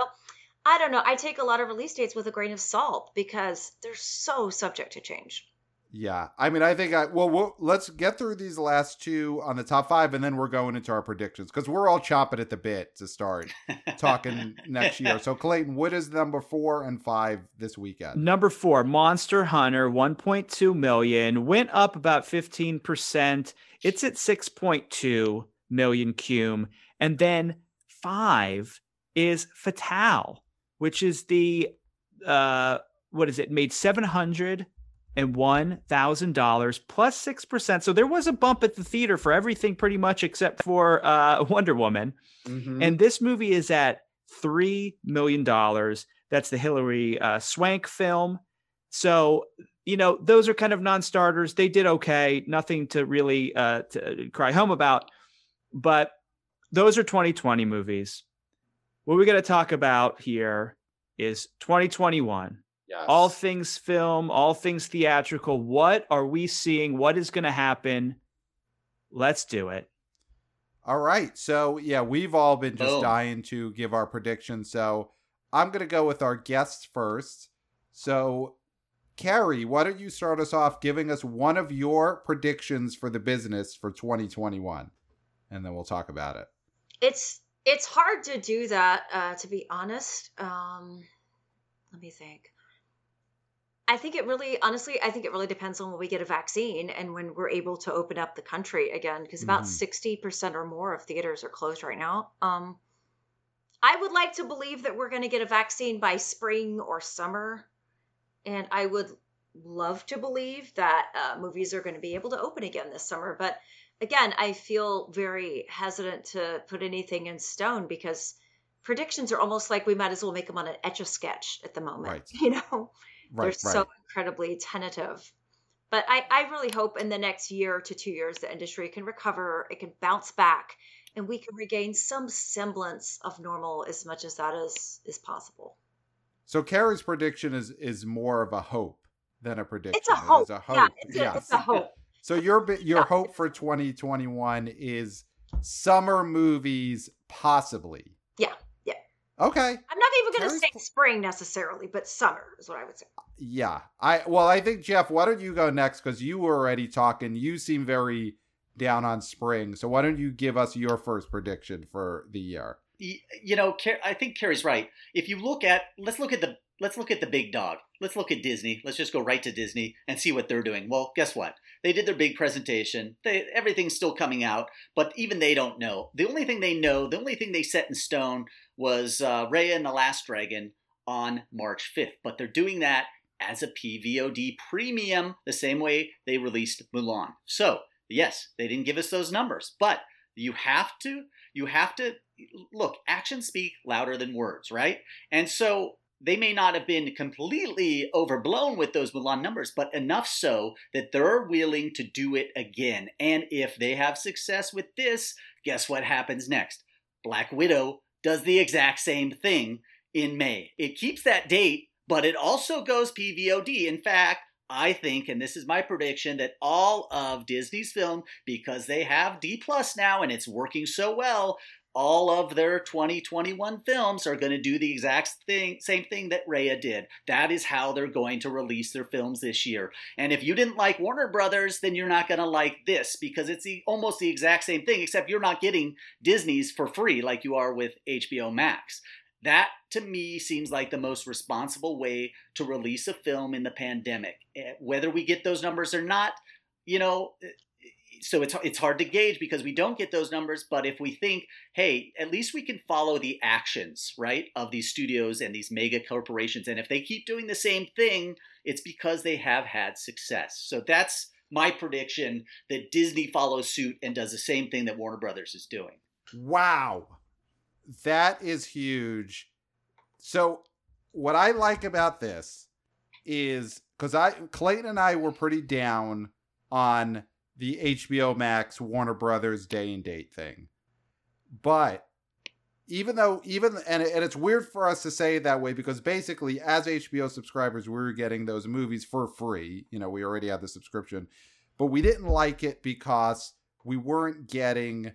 i don't know. I take a lot of release dates with a grain of salt because they're so subject to change Yeah, I mean, I think I well, we'll let's get through these last two on the top five, and then we're going into our predictions because we're all chopping at the bit to start talking next year. So, Clayton, what is number four and five this weekend? Number four, Monster Hunter, 1.2 million, went up about 15%. It's at 6.2 million cum. And then five is Fatale, which is the, uh, what is it, made 700 and one thousand dollars plus six percent. So there was a bump at the theater for everything pretty much except for uh, Wonder Woman. Mhm. And this movie is at three million dollars. That's the Hilary uh, Swank film. So you know those are kind of non-starters. They did okay, nothing to really uh, to cry home about. But those are 2020 movies. What we're going to talk about here is 2021 yes. all things film, all things theatrical. What are we seeing? What is going to happen? Let's do it. All right. So, yeah, we've all been just Boom. dying to give our predictions. So, I'm going to go with our guests first. So, Carrie, why don't you start us off giving us one of your predictions for the business for 2021? And then we'll talk about it. it's it's hard to do that uh, to be honest um let me think i think it really honestly i think it really depends on when we get a vaccine and when we're able to open up the country again because about Mhm. 60% or more of theaters are closed right now um i would like to believe that we're going to get a vaccine by spring or summer and i would love to believe that uh, movies are going to be able to open again this summer but again, I feel very hesitant to put anything in stone because predictions are almost like we might as well make them on an etch a sketch at the moment. Right. You know, Right, they're right. so incredibly tentative. But I, I really hope in the next year to two years the industry can recover, it can bounce back, and we can regain some semblance of normal as much as that is is possible. So, Carrie's prediction is is more of a hope than a prediction. It's a It is hope. a Yeah, hope. it's a, yes. it's a hope. So your your hope for 2021 is summer movies, possibly. Yeah, yeah. Okay. I'm not even going to say spring necessarily, but summer is what I would say. Yeah, I well, I think Jeff, why don't you go next because you were already talking. You seem very down on spring, so why don't you give us your first prediction for the year? You know, I think Carrie's right. If you look at, let's look at the let's look at the big dog. Let's look at Disney. Let's just go right to Disney and see what they're doing. Well, guess what? They did their big presentation. They, everything's still coming out, but even they don't know. The only thing they know, the only thing they set in stone was uh, Raya and the Last Dragon on March 5th. But they're doing that as a PVOD premium, the same way they released Mulan. So, yes, they didn't give us those numbers, but you have to, you have to look, actions speak louder than words, right? And so they may not have been completely overblown with those Mulan numbers, but enough so that they're willing to do it again. And if they have success with this, guess what happens next? Black Widow does the exact same thing in May. It keeps that date, but it also goes PVOD. In fact, I think, and this is my prediction, that all of Disney's film, because they have D plus now and it's working so well, all of their 2021 films are going to do the exact thing, same thing that Raya did. That is how they're going to release their films this year. And if you didn't like Warner Brothers, then you're not going to like this because it's the, almost the exact same thing, except you're not getting Disney's for free like you are with HBO Max. That to me seems like the most responsible way to release a film in the pandemic. Eh, whether we get those numbers or not, you know, so it's it's hard to gauge because we don't get those numbers. But if we think, hey, at least we can follow the actions, right, of these studios and these mega corporations, and if they keep doing the same thing, it's because they have had success. So that's my prediction that Disney follows suit and does the same thing that Warner Brothers is doing. Wow, that is huge. So what I like about this is because I Clayton and I were pretty down on the HBO Max Warner Brothers day and date thing. But even though even and and it's weird for us to say it that way because basically as HBO subscribers we were getting those movies for free. You know, we already had the subscription, but we didn't like it because we weren't getting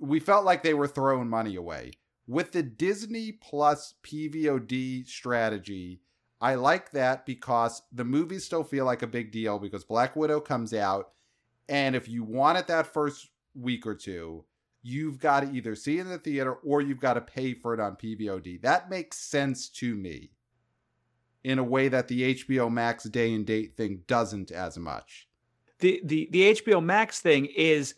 we felt like they were throwing money away. With the Disney Plus PVOD strategy, I like that because the movies still feel like a big deal because Black Widow comes out and if you want it that first week or two, you've got to either see it in the theater or you've got to pay for it on PVOD. That makes sense to me in a way that the HBO Max day and date thing doesn't as much. The the the HBO Max thing is,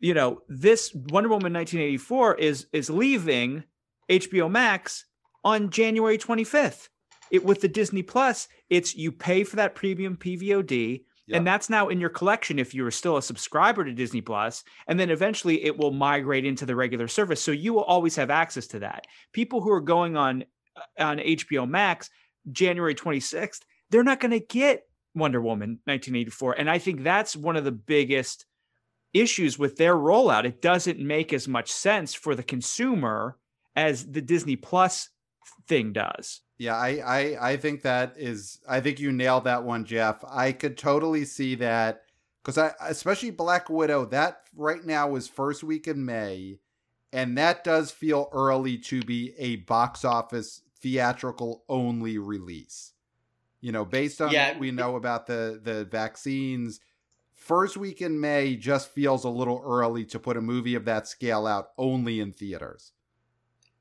you know, this Wonder Woman 1984 is is leaving HBO Max on January 25th. It with the Disney Plus, it's you pay for that premium PVOD and that's now in your collection if you're still a subscriber to Disney Plus, and then eventually it will migrate into the regular service. So you will always have access to that. People who are going on uh, on HBO Max January 26th, they're not going to get Wonder Woman 1984, and I think that's one of the biggest issues with their rollout. It doesn't make as much sense for the consumer as the Disney Plus thing does. Yeah, I, I I think that is I think you nailed that one, Jeff. I could totally see that because I especially Black Widow that right now is first week in May, and that does feel early to be a box office theatrical only release. You know, based on yeah. what we know about the the vaccines, first week in May just feels a little early to put a movie of that scale out only in theaters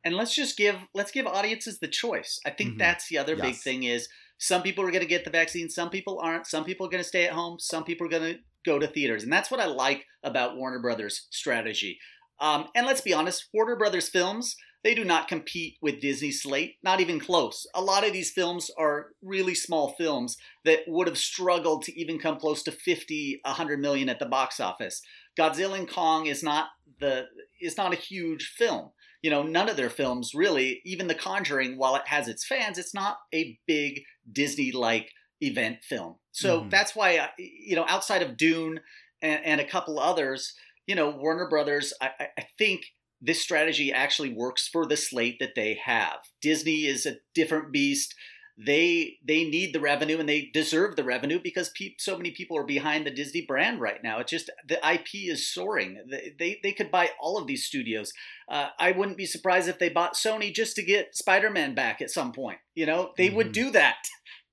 and let's just give let's give audiences the choice. I think mm-hmm. that's the other yes. big thing is some people are going to get the vaccine, some people aren't. Some people are going to stay at home, some people are going to go to theaters, and that's what I like about Warner Brothers' strategy. Um, and let's be honest, Warner Brothers films they do not compete with Disney slate, not even close. A lot of these films are really small films that would have struggled to even come close to 50, 100 million at the box office. Godzilla and Kong is not the is not a huge film you know, none of their films really, even The Conjuring, while it has its fans, it's not a big Disney like event film. So mm. that's why, uh, you know, outside of Dune and, and, a couple others, you know, Warner Brothers, I, I think this strategy actually works for the slate that they have. Disney is a different beast. they they need the revenue and they deserve the revenue because pe- so many people are behind the Disney brand right now. It's just the IP is soaring. They they, they could buy all of these studios. Uh, I wouldn't be surprised if they bought Sony just to get Spider Man back at some point. You know, they mm-hmm. would do that,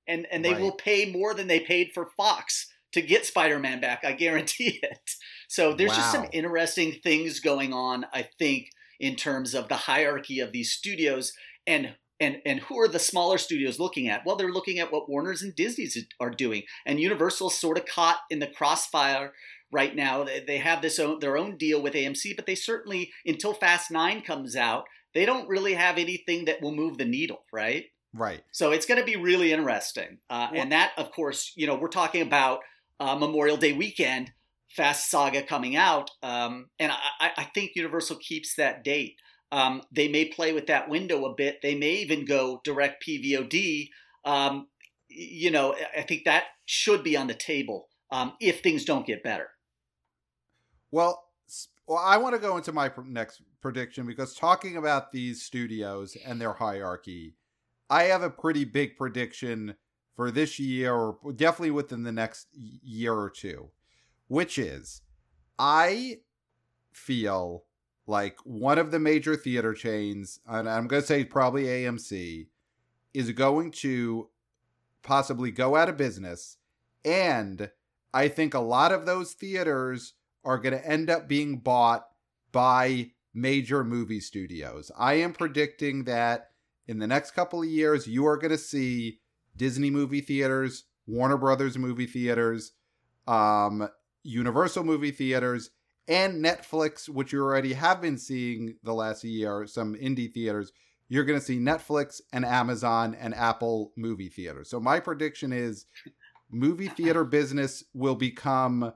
and and they right. will pay more than they paid for Fox to get Spider Man back. I guarantee it. So there's wow. just some interesting things going on. I think in terms of the hierarchy of these studios and and and who are the smaller studios looking at? Well, they're looking at what Warner's and Disney's are doing, and Universal's sort of caught in the crossfire right now. They have this own, their own deal with AMC, but they certainly until Fast Nine comes out, they don't really have anything that will move the needle, right? Right. So it's going to be really interesting, uh, and that, of course, you know, we're talking about uh, Memorial Day weekend. Fast Saga coming out, um, and I, I think Universal keeps that date. Um, they may play with that window a bit. They may even go direct PVOD. Um, you know, I think that should be on the table um, if things don't get better. Well, well, I want to go into my next prediction because talking about these studios and their hierarchy, I have a pretty big prediction for this year, or definitely within the next year or two, which is I feel like one of the major theater chains, and I'm going to say probably AMC, is going to possibly go out of business. And I think a lot of those theaters are going to end up being bought by major movie studios. I am predicting that in the next couple of years, you are going to see Disney movie theaters, Warner Brothers movie theaters, um, Universal movie theaters, and Netflix, which you already have been seeing the last year, some indie theaters, you're going to see Netflix and Amazon and Apple movie theaters. So my prediction is movie theater business will become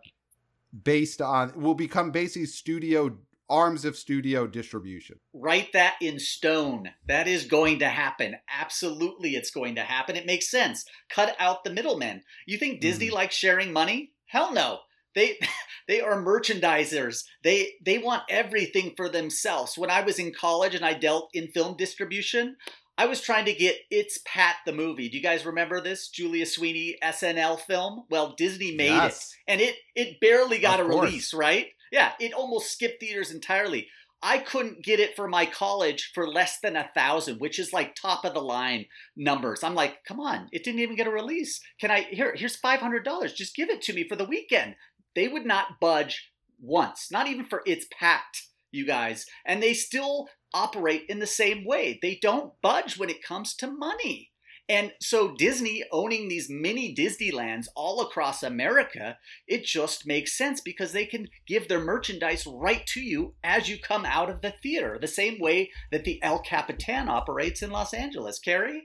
based on will become basically studio arms of studio distribution. Write that in stone. That is going to happen. Absolutely it's going to happen. It makes sense. Cut out the middlemen. You think Disney mm. likes sharing money? Hell no. They they are merchandisers. They they want everything for themselves. When I was in college and I dealt in film distribution, I was trying to get It's Pat the movie. Do you guys remember this Julia Sweeney SNL film? Well, Disney made yes. it, and it it barely got of a course. release, right? Yeah, it almost skipped theaters entirely. I couldn't get it for my college for less than a thousand, which is like top of the line numbers. I'm like, come on, it didn't even get a release. Can I here? Here's five hundred dollars. Just give it to me for the weekend they would not budge once, not even for its pat, you guys. And they still operate in the same way. They don't budge when it comes to money. And so Disney owning these mini Disneylands all across America, it just makes sense because they can give their merchandise right to you as you come out of the theater, the same way that the El Capitan operates in Los Angeles. Carrie?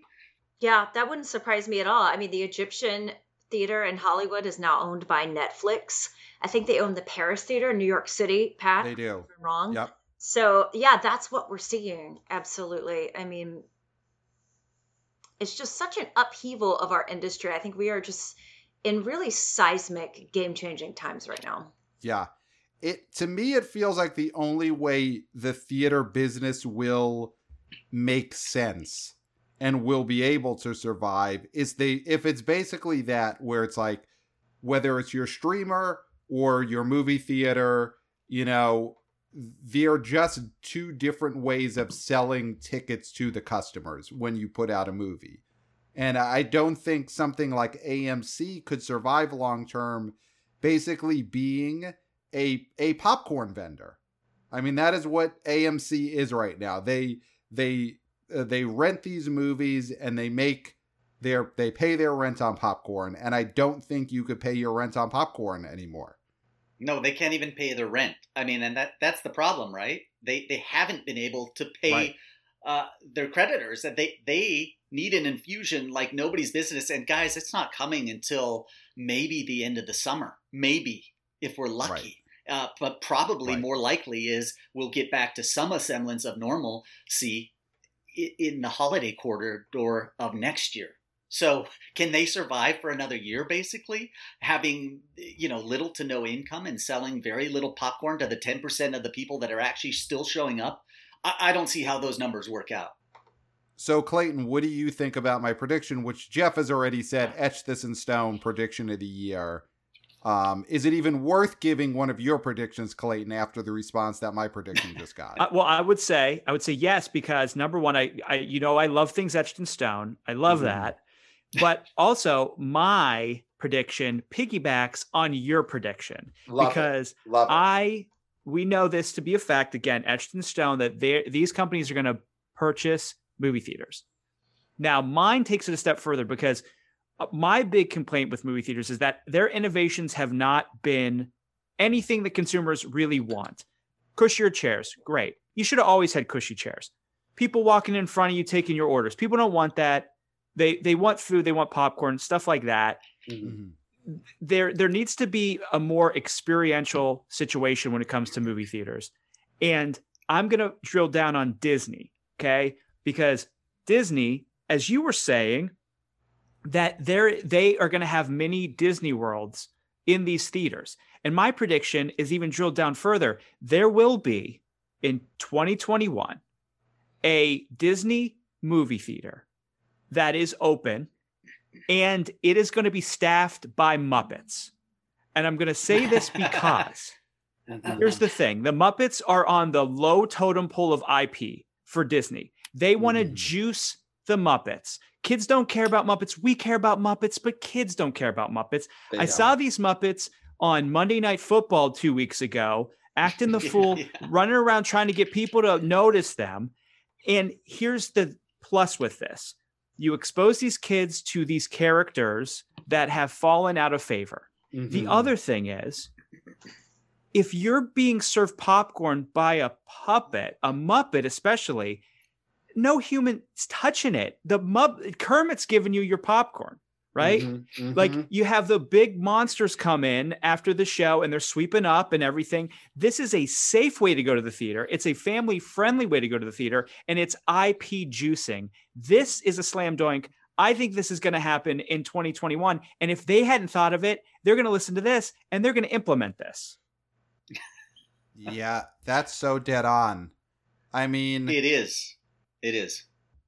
Yeah, that wouldn't surprise me at all. I mean, the Egyptian theater in Hollywood is now owned by Netflix. I think they own the Paris Theater in New York City. Pat, they do. wrong. Yep. So yeah, that's what we're seeing. Absolutely. I mean, it's just such an upheaval of our industry. I think we are just in really seismic, game-changing times right now. Yeah. It to me it feels like the only way the theater business will make sense and will be able to survive is they if it's basically that where it's like whether it's your streamer or your movie theater, you know, they're just two different ways of selling tickets to the customers when you put out a movie. And I don't think something like AMC could survive long term basically being a a popcorn vendor. I mean that is what AMC is right now. They they uh, they rent these movies and they make their they pay their rent on popcorn and I don't think you could pay your rent on popcorn anymore. No, they can't even pay their rent. I mean, and that that's the problem, right? They they haven't been able to pay right. uh, their creditors. That they they need an infusion like nobody's business. And guys, it's not coming until maybe the end of the summer, maybe if we're lucky. Right. Uh, but probably right. more likely is we'll get back to some semblance of normalcy in the holiday quarter or of next year. So can they survive for another year basically, having you know little to no income and selling very little popcorn to the 10% of the people that are actually still showing up? I, I don't see how those numbers work out. So Clayton, what do you think about my prediction, which Jeff has already said, etch this in stone, prediction of the year? Um, is it even worth giving one of your predictions, Clayton, after the response that my prediction just got? Uh, well, I would say I would say yes because number one, I, I you know I love things etched in stone. I love Mhm. that, but also my prediction piggybacks on your prediction Love because it. Love it. I we know this to be a fact again, etched in stone that they these companies are going to purchase movie theaters. Now, mine takes it a step further because uh, my big complaint with movie theaters is that their innovations have not been anything that consumers really want. Cushier chairs, great. You should have always had cushy chairs. People walking in front of you taking your orders. People don't want that. They they want food, they want popcorn, stuff like that. Mhm. Mhm. there there needs to be a more experiential situation when it comes to movie theaters. And i'm going to drill down on disney okay? Because disney as you were saying that they're they are going to have many disney worlds in these theaters. And my prediction is even drilled down further. There will be in 2021 a disney movie theater that is open and it is going to be staffed by Muppets. And I'm going to say this because here's the thing the Muppets are on the low totem pole of IP for Disney. They want to Mhm. juice the Muppets. Kids don't care about Muppets. We care about Muppets, but kids don't care about Muppets. They I don't. saw these Muppets on Monday Night Football two weeks ago, acting the fool, Yeah. running around trying to get people to notice them. And here's the plus with this you expose these kids to these characters that have fallen out of favor. The Mhm. other thing is, if you're being served popcorn by a puppet, a Muppet especially, no human's touching it. The Mupp- Kermit's giving you your popcorn, right? Mhm. Like Mhm. you have the big monsters come in after the show and they're sweeping up and everything. This is a safe way to go to the theater. It's a family friendly way to go to the theater and it's IP juicing. This is a slam dunk. I think this is going to happen in 2021. And if they hadn't thought of it, they're going to listen to this and they're going to implement this. Yeah, that's so dead on. I mean, It is. It is.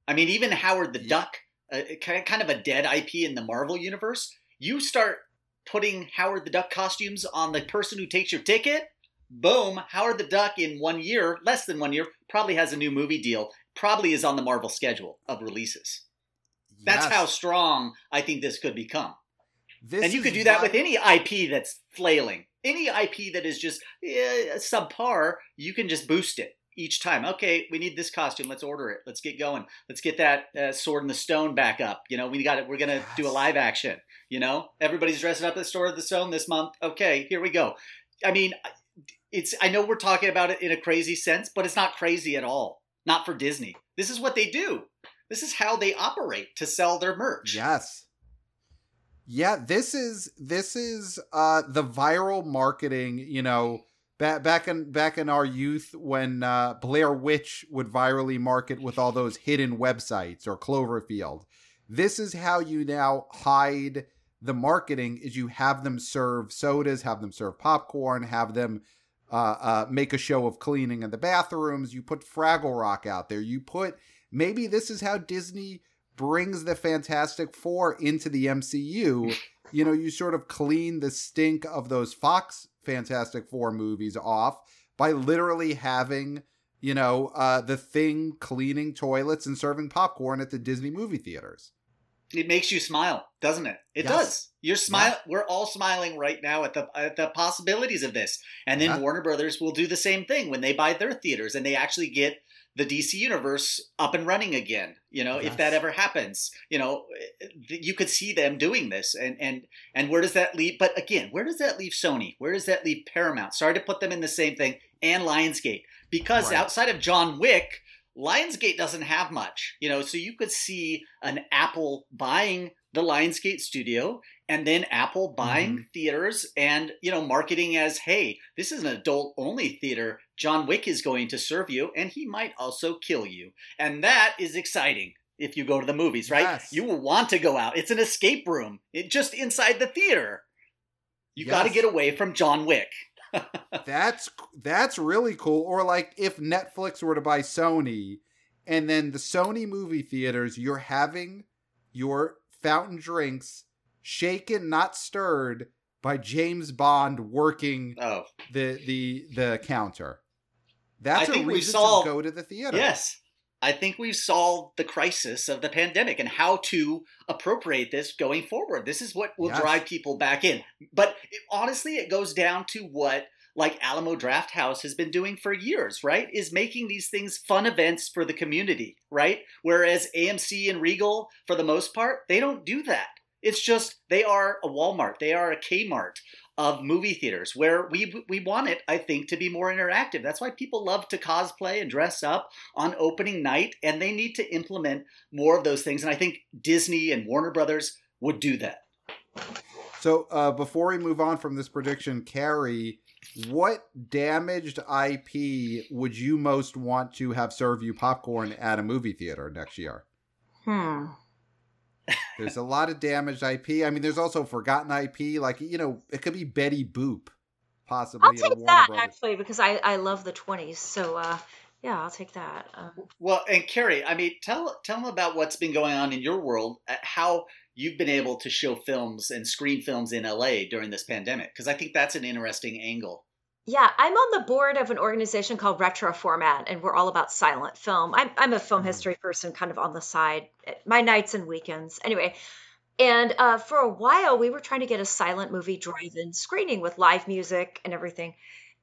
I mean, even Howard the Yeah. Duck, kind of a dead IP in the Marvel universe. You start putting Howard the Duck costumes on the person who takes your ticket. Boom! Howard the Duck in one year, less than one year, probably has a new movie deal. Probably is on the Marvel schedule of releases. That's how strong I think this could become. this and you could do that with any IP that's flailing. Any IP that is just eh, subpar, you can just boost it each time. Okay, we need this costume. Let's order it. Let's get going. Let's get that uh, Sword in the Stone back up. You know, we got it. We're gonna do a live action. You know, everybody's dressing up as Sword of the Stone this month. Okay, here we go. I mean, it's. I know we're talking about it in a crazy sense, but it's not crazy at all. Not for Disney. This is what they do. This is how they operate to sell their merch. Yes. Yeah, this is this is uh the viral marketing, you know, back back in back in our youth when uh Blair Witch would virally market with all those hidden websites or Cloverfield. This is how you now hide the marketing is you have them serve sodas, have them serve popcorn, have them uh, uh, make a show of cleaning in the bathrooms. You put Fraggle Rock out there. You put maybe this is how Disney brings the Fantastic Four into the MCU. You know, you sort of clean the stink of those Fox Fantastic Four movies off by literally having, you know, uh, the thing cleaning toilets and serving popcorn at the Disney movie theaters. It makes you smile, doesn't it? It Yes. does. You're smile. We're all smiling right now at the at the possibilities of this. And then Yeah. Warner Brothers will do the same thing when they buy their theaters and they actually get the DC universe up and running again. You know, if that ever happens, you know, you could see them doing this. And and and where does that leave? But again, where does that leave Sony? Where does that leave Paramount? Sorry to put them in the same thing. And Lionsgate, because Right. outside of John Wick. Lionsgate doesn't have much, you know, so you could see an Apple buying the Lionsgate studio and then Apple buying mm-hmm. theaters and, you know, marketing as, hey, this is an adult only theater. John Wick is going to serve you and he might also kill you. And that is exciting if you go to the movies, right? Yes. You will want to go out. It's an escape room, it, just inside the theater. You got to get away from John Wick. That's that's really cool. Or like if Netflix were to buy Sony and then the Sony movie theaters, you're having your fountain drinks shaken, not stirred by James Bond working Oh, the the the counter. That's I a reason solved- to go to the theater. yes. I think we've solved the crisis of the pandemic and how to appropriate this going forward. This is what will Yes. drive people back in. But it, honestly, it goes down to what like Alamo Drafthouse has been doing for years, right? Is making these things fun events for the community, right? Whereas AMC and Regal, for the most part, they don't do that. It's just they are a Walmart, they are a Kmart of movie theaters where we we want it I think to be more interactive. That's why people love to cosplay and dress up on opening night and they need to implement more of those things and I think Disney and Warner Brothers would do that. So uh, before we move on from this prediction, Carrie, what damaged IP would you most want to have serve you popcorn at a movie theater next year? Hmm. There's a lot of damaged IP. I mean, there's also forgotten IP. Like you know, it could be Betty Boop, possibly. I'll take that Brothers. actually because I I love the 20s. So uh yeah, I'll take that. Um, Well, and Carrie, I mean, tell tell them about what's been going on in your world, uh, how you've been able to show films and screen films in LA during this pandemic, because I think that's an interesting angle. Yeah, I'm on the board of an organization called Retroformat, and we're all about silent film. I'm, I'm a film Mhm. history person, kind of on the side, my nights and weekends. Anyway, and uh, for a while, we were trying to get a silent movie drive in screening with live music and everything.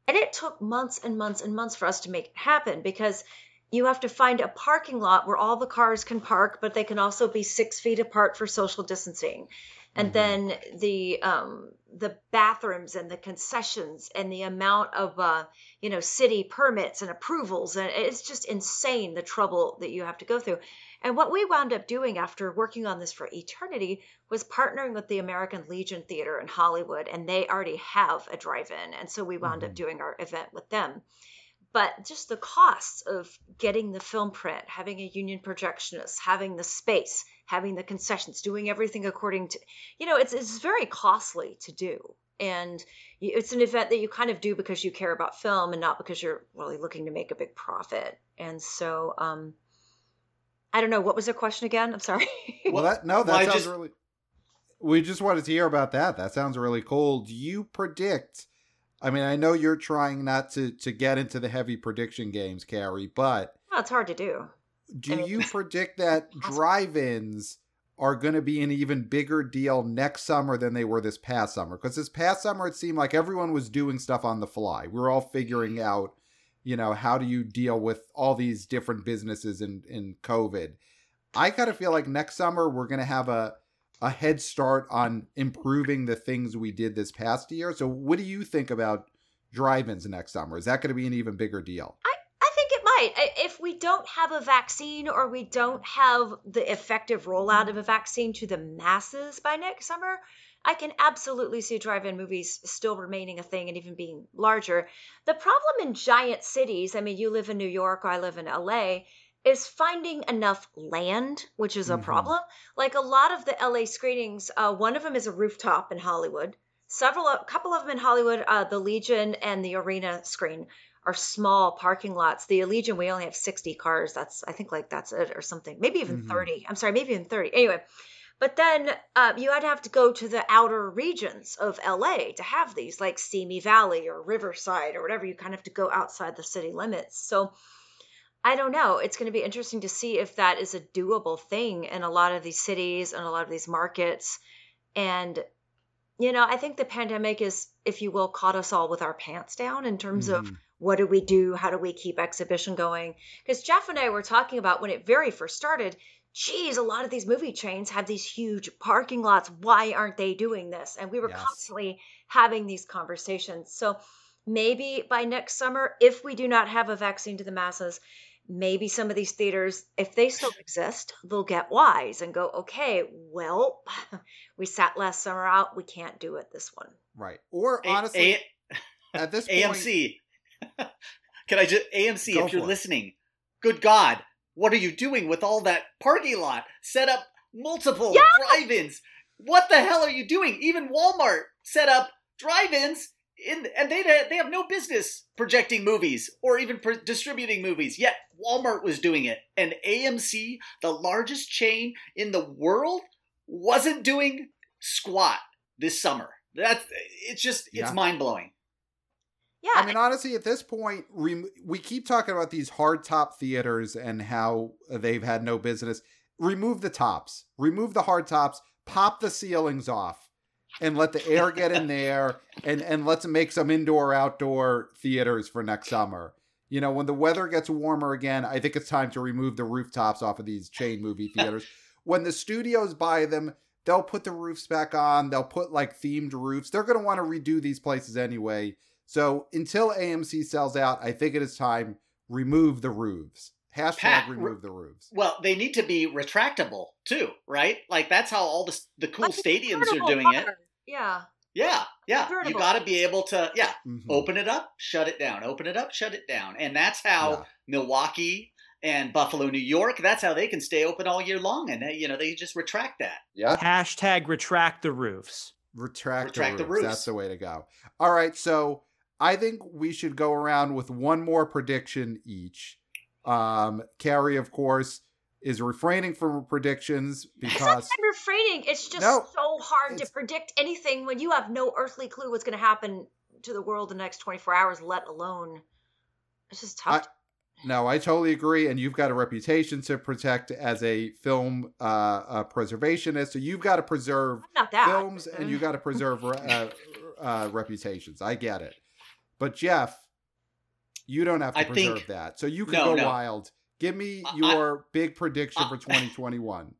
And it took months and months and months for us to make it happen because you have to find a parking lot where all the cars can park, but they can also be six feet apart for social distancing and Mhm. then the um the bathrooms and the concessions and the amount of uh you know city permits and approvals and it's just insane the trouble that you have to go through and what we wound up doing after working on this for eternity was partnering with the American Legion Theater in Hollywood and they already have a drive-in and so we wound up Mhm. doing our event with them but just the costs of getting the film print, having a union projectionist, having the space, having the concessions, doing everything according to, you know, it's it's very costly to do, and it's an event that you kind of do because you care about film and not because you're really looking to make a big profit. And so, um, I don't know what was the question again. I'm sorry. Well, that no, that Well, sounds just- really. We just wanted to hear about that. That sounds really cool. Do you predict? I mean, I know you're trying not to to get into the heavy prediction games, Carrie, but well, it's hard to do. do I mean- you predict that drive-ins are going to be an even bigger deal next summer than they were this past summer? Because this past summer, it seemed like everyone was doing stuff on the fly. We were all figuring mm-hmm. out, you know, how do you deal with all these different businesses in in COVID. I kind of feel like next summer we're going to have a a head start on improving the things we did this past year. So, what do you think about drive-ins next summer? Is that going to be an even bigger deal? I I think it might. If we don't have a vaccine or we don't have the effective rollout of a vaccine to the masses by next summer, I can absolutely see drive-in movies still remaining a thing and even being larger. The problem in giant cities, I mean, you live in New York, I live in LA, is finding enough land, which is a Mhm. problem. Like a lot of the LA screenings, uh, one of them is a rooftop in Hollywood. Several, a couple of them in Hollywood, uh, the Legion and the Arena screen are small parking lots. The Legion, we only have 60 cars. That's, I think, like that's it or something. Maybe even Mhm. 30. I'm sorry, maybe even 30. Anyway, but then uh, you had to have to go to the outer regions of LA to have these, like Simi Valley or Riverside or whatever. You kind of have to go outside the city limits. So I don't know. It's going to be interesting to see if that is a doable thing in a lot of these cities and a lot of these markets. And, you know, I think the pandemic is, if you will, caught us all with our pants down in terms of Mhm. what do we do? How do we keep exhibition going? Because Jeff and I were talking about when it very first started, geez, a lot of these movie chains have these huge parking lots. Why aren't they doing this? And we were Yes. constantly having these conversations. So maybe by next summer, if we do not have a vaccine to the masses, maybe some of these theaters, if they still exist, they'll get wise and go, okay, well, we sat last summer out. We can't do it this one. Right. Or honestly, A- at this point, AMC. Can I just AMC if you're for it. listening? Good God, what are you doing with all that parking lot? Set up multiple Yeah! drive-ins. What the hell are you doing? Even Walmart set up drive-ins in and they they have no business projecting movies or even pro- distributing movies. Yet Walmart was doing it, and AMC, the largest chain in the world, wasn't doing squat this summer. That's it's just it's mind blowing. Yeah, I mean, honestly, at this point, rem- we keep talking about these hard top theaters and how they've had no business. Remove the tops, remove the hard tops, pop the ceilings off, and let the air get in there, and and let's make some indoor outdoor theaters for next summer. You know, when the weather gets warmer again, I think it's time to remove the rooftops off of these chain movie theaters. when the studios buy them, they'll put the roofs back on. They'll put like themed roofs. They're going to want to redo these places anyway. So until AMC sells out, I think it is time remove the roofs. Hashtag Pat, remove the roofs. Well, they need to be retractable too, right? Like that's how all the the cool like stadiums are convertible doing it. car. Yeah. Yeah, yeah. You got to be able to, yeah, Mhm. open it up, shut it down, open it up, shut it down, and that's how Yeah. Milwaukee and Buffalo, New York, that's how they can stay open all year long, and they, you know they just retract that. Yeah. Hashtag retract the roofs. Retract, Retract the, the roofs. roofs. That's the way to go. All right. So I think we should go around with one more prediction each. Um, Carrie, of course, is refraining from predictions because I'm refraining. It's just No, so hard to predict anything when you have no earthly clue what's going to happen to the world in the next 24 hours, let alone. It's just tough. No, I totally agree. And you've got a reputation to protect as a film uh, uh, preservationist. So you've got to preserve films and you've got to preserve uh, uh, reputations. I get it. But Jeff, you don't have to I preserve think- that. So you can No, go no. wild. Give me I- your big prediction I- for 2021.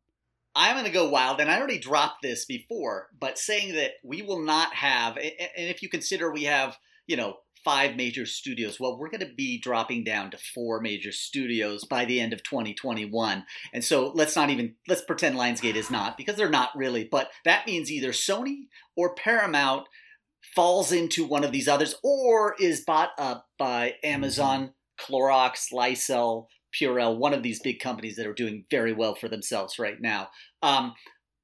I'm going to go wild, and I already dropped this before, but saying that we will not have, and if you consider we have, you know, five major studios, well, we're going to be dropping down to four major studios by the end of 2021. And so let's not even, let's pretend Lionsgate is not, because they're not really, but that means either Sony or Paramount falls into one of these others or is bought up by Amazon, Clorox, Lysol, Purell, one of these big companies that are doing very well for themselves right now. Um,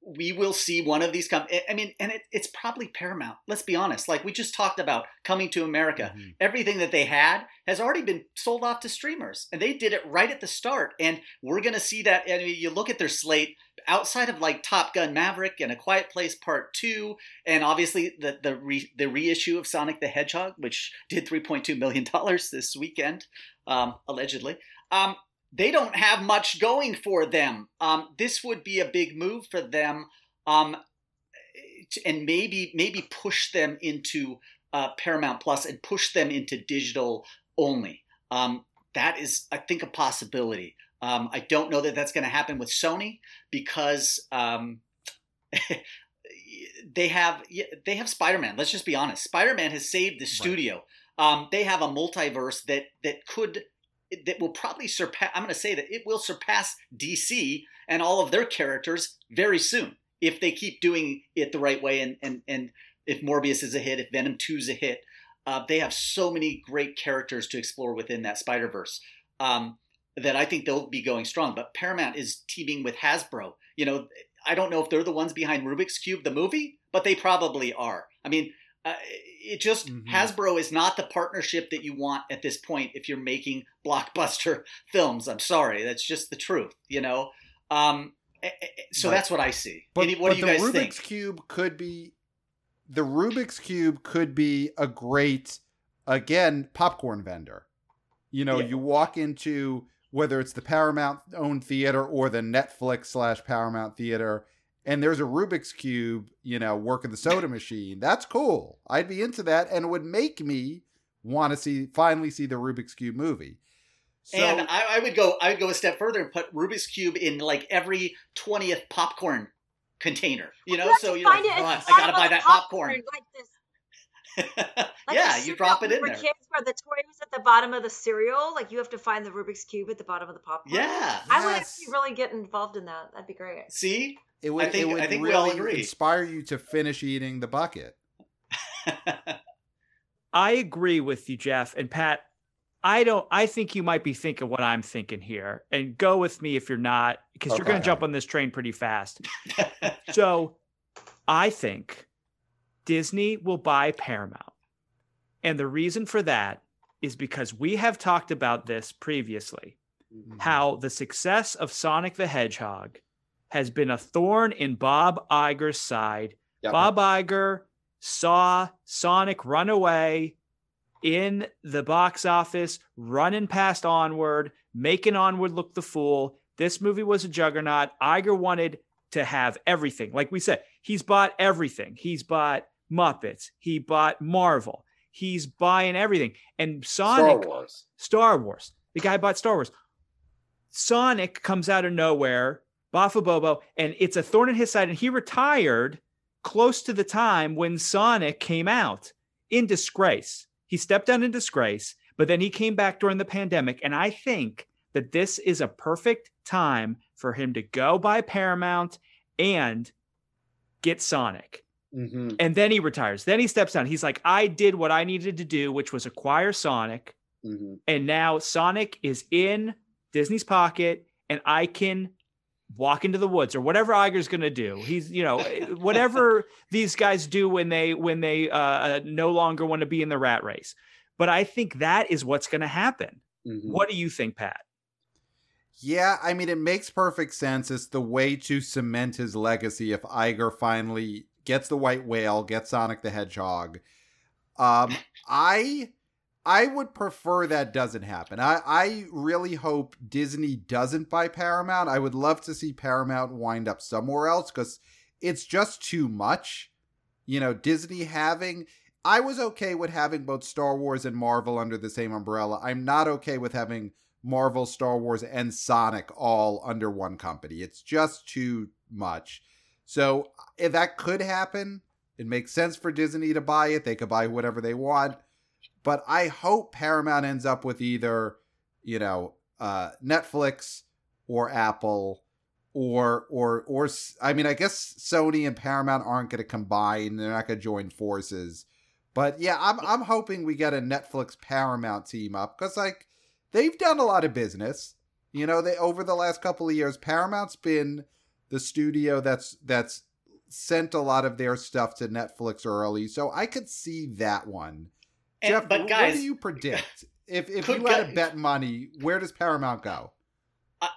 we will see one of these come. I- mean, and it, it's probably Paramount. Let's be honest. Like we just talked about coming to America. Mhm. Everything that they had has already been sold off to streamers, and they did it right at the start. And we're going to see that. I mean, you look at their slate outside of like Top Gun Maverick and A Quiet Place Part Two, and obviously the the re, the reissue of Sonic the Hedgehog, which did 3.2 million dollars this weekend, um, allegedly. Um, they don't have much going for them. Um, this would be a big move for them, um, and maybe maybe push them into uh, Paramount Plus and push them into digital only. Um, that is, I think, a possibility. Um, I don't know that that's going to happen with Sony because um, they have they have Spider-Man. Let's just be honest. Spider-Man has saved the studio. Um, they have a multiverse that that could that will probably surpass. I'm going to say that it will surpass DC and all of their characters very soon if they keep doing it the right way. And and and if Morbius is a hit, if Venom Two is a hit, uh, they have so many great characters to explore within that Spider Verse. Um, that I think they'll be going strong. But Paramount is teaming with Hasbro. You know, I don't know if they're the ones behind Rubik's Cube, the movie, but they probably are. I mean, uh, it just Mhm. Hasbro is not the partnership that you want at this point if you're making blockbuster films. I'm sorry, that's just the truth. You know, um, so Right. that's what I see. But, Any- what but do you guys Rubik's think? cube could be the Rubik's cube could be a great again popcorn vendor. You know, Yeah. you walk into whether it's the Paramount owned theater or the Netflix slash Paramount theater, and there's a Rubik's cube, you know, working the soda machine. That's cool. I'd be into that, and it would make me want to see finally see the Rubik's cube movie. So, and I, I would go. I would go a step further and put Rubik's cube in like every twentieth popcorn container. You know, have so you're like, find it "Oh, I gotta buy that popcorn. Like this. Like yeah, you drop it in for there. kids where the toy was at the bottom of the cereal. Like you have to find the Rubik's cube at the bottom of the popcorn. Yeah. I would actually really get involved in that. That'd be great. See, it would, I think- it would I think we really all agree. inspire you to finish eating the bucket. I agree with you, Jeff and Pat. I don't. I think you might be thinking what I'm thinking here, and go with me if you're not, because you're going to jump on this train pretty fast. So, I think Disney will buy Paramount, And the reason for that is because we have talked about this previously Mm-hmm. how the success of Sonic the Hedgehog has been a thorn in Bob Iger's side. Yep. Bob Iger saw Sonic run away in the box office, running past Onward, making Onward look the fool. This movie was a juggernaut. Iger wanted to have everything. Like we said, he's bought everything. He's bought Muppets. He bought Marvel. He's buying everything. And Sonic, Star Wars. Star Wars. The guy bought Star Wars. Sonic comes out of nowhere, Bafa Bobo, and it's a thorn in his side. And he retired close to the time when Sonic came out in disgrace. He stepped down in disgrace, but then he came back during the pandemic. And I think that this is a perfect time for him to go buy Paramount and get Sonic. Mm-hmm. And then he retires. Then he steps down. He's like, I did what I needed to do, which was acquire Sonic Mm-hmm. and now Sonic is in Disney's pocket, and I can walk into the woods or whatever Iger's going to do. He's, you know, whatever these guys do when they when they uh, no longer want to be in the rat race. But I think that is what's going to happen. Mm-hmm. What do you think, Pat? Yeah, I mean, it makes perfect sense. It's the way to cement his legacy if Iger finally gets the white whale, gets Sonic the Hedgehog. Um, I I would prefer that doesn't happen. I, I really hope Disney doesn't buy Paramount. I would love to see Paramount wind up somewhere else because it's just too much. You know, Disney having. I was okay with having both Star Wars and Marvel under the same umbrella. I'm not okay with having Marvel, Star Wars, and Sonic all under one company. It's just too much. So if that could happen, it makes sense for Disney to buy it. They could buy whatever they want. But I hope Paramount ends up with either, you know, uh, Netflix or Apple or or or I mean, I guess Sony and Paramount aren't going to combine. They're not going to join forces. But yeah, I'm I'm hoping we get a Netflix Paramount team up because like they've done a lot of business. You know, they over the last couple of years, Paramount's been the studio that's that's sent a lot of their stuff to Netflix early, so I could see that one. And- Jeff, but what do you predict? If if you had to bet money, where does Paramount go?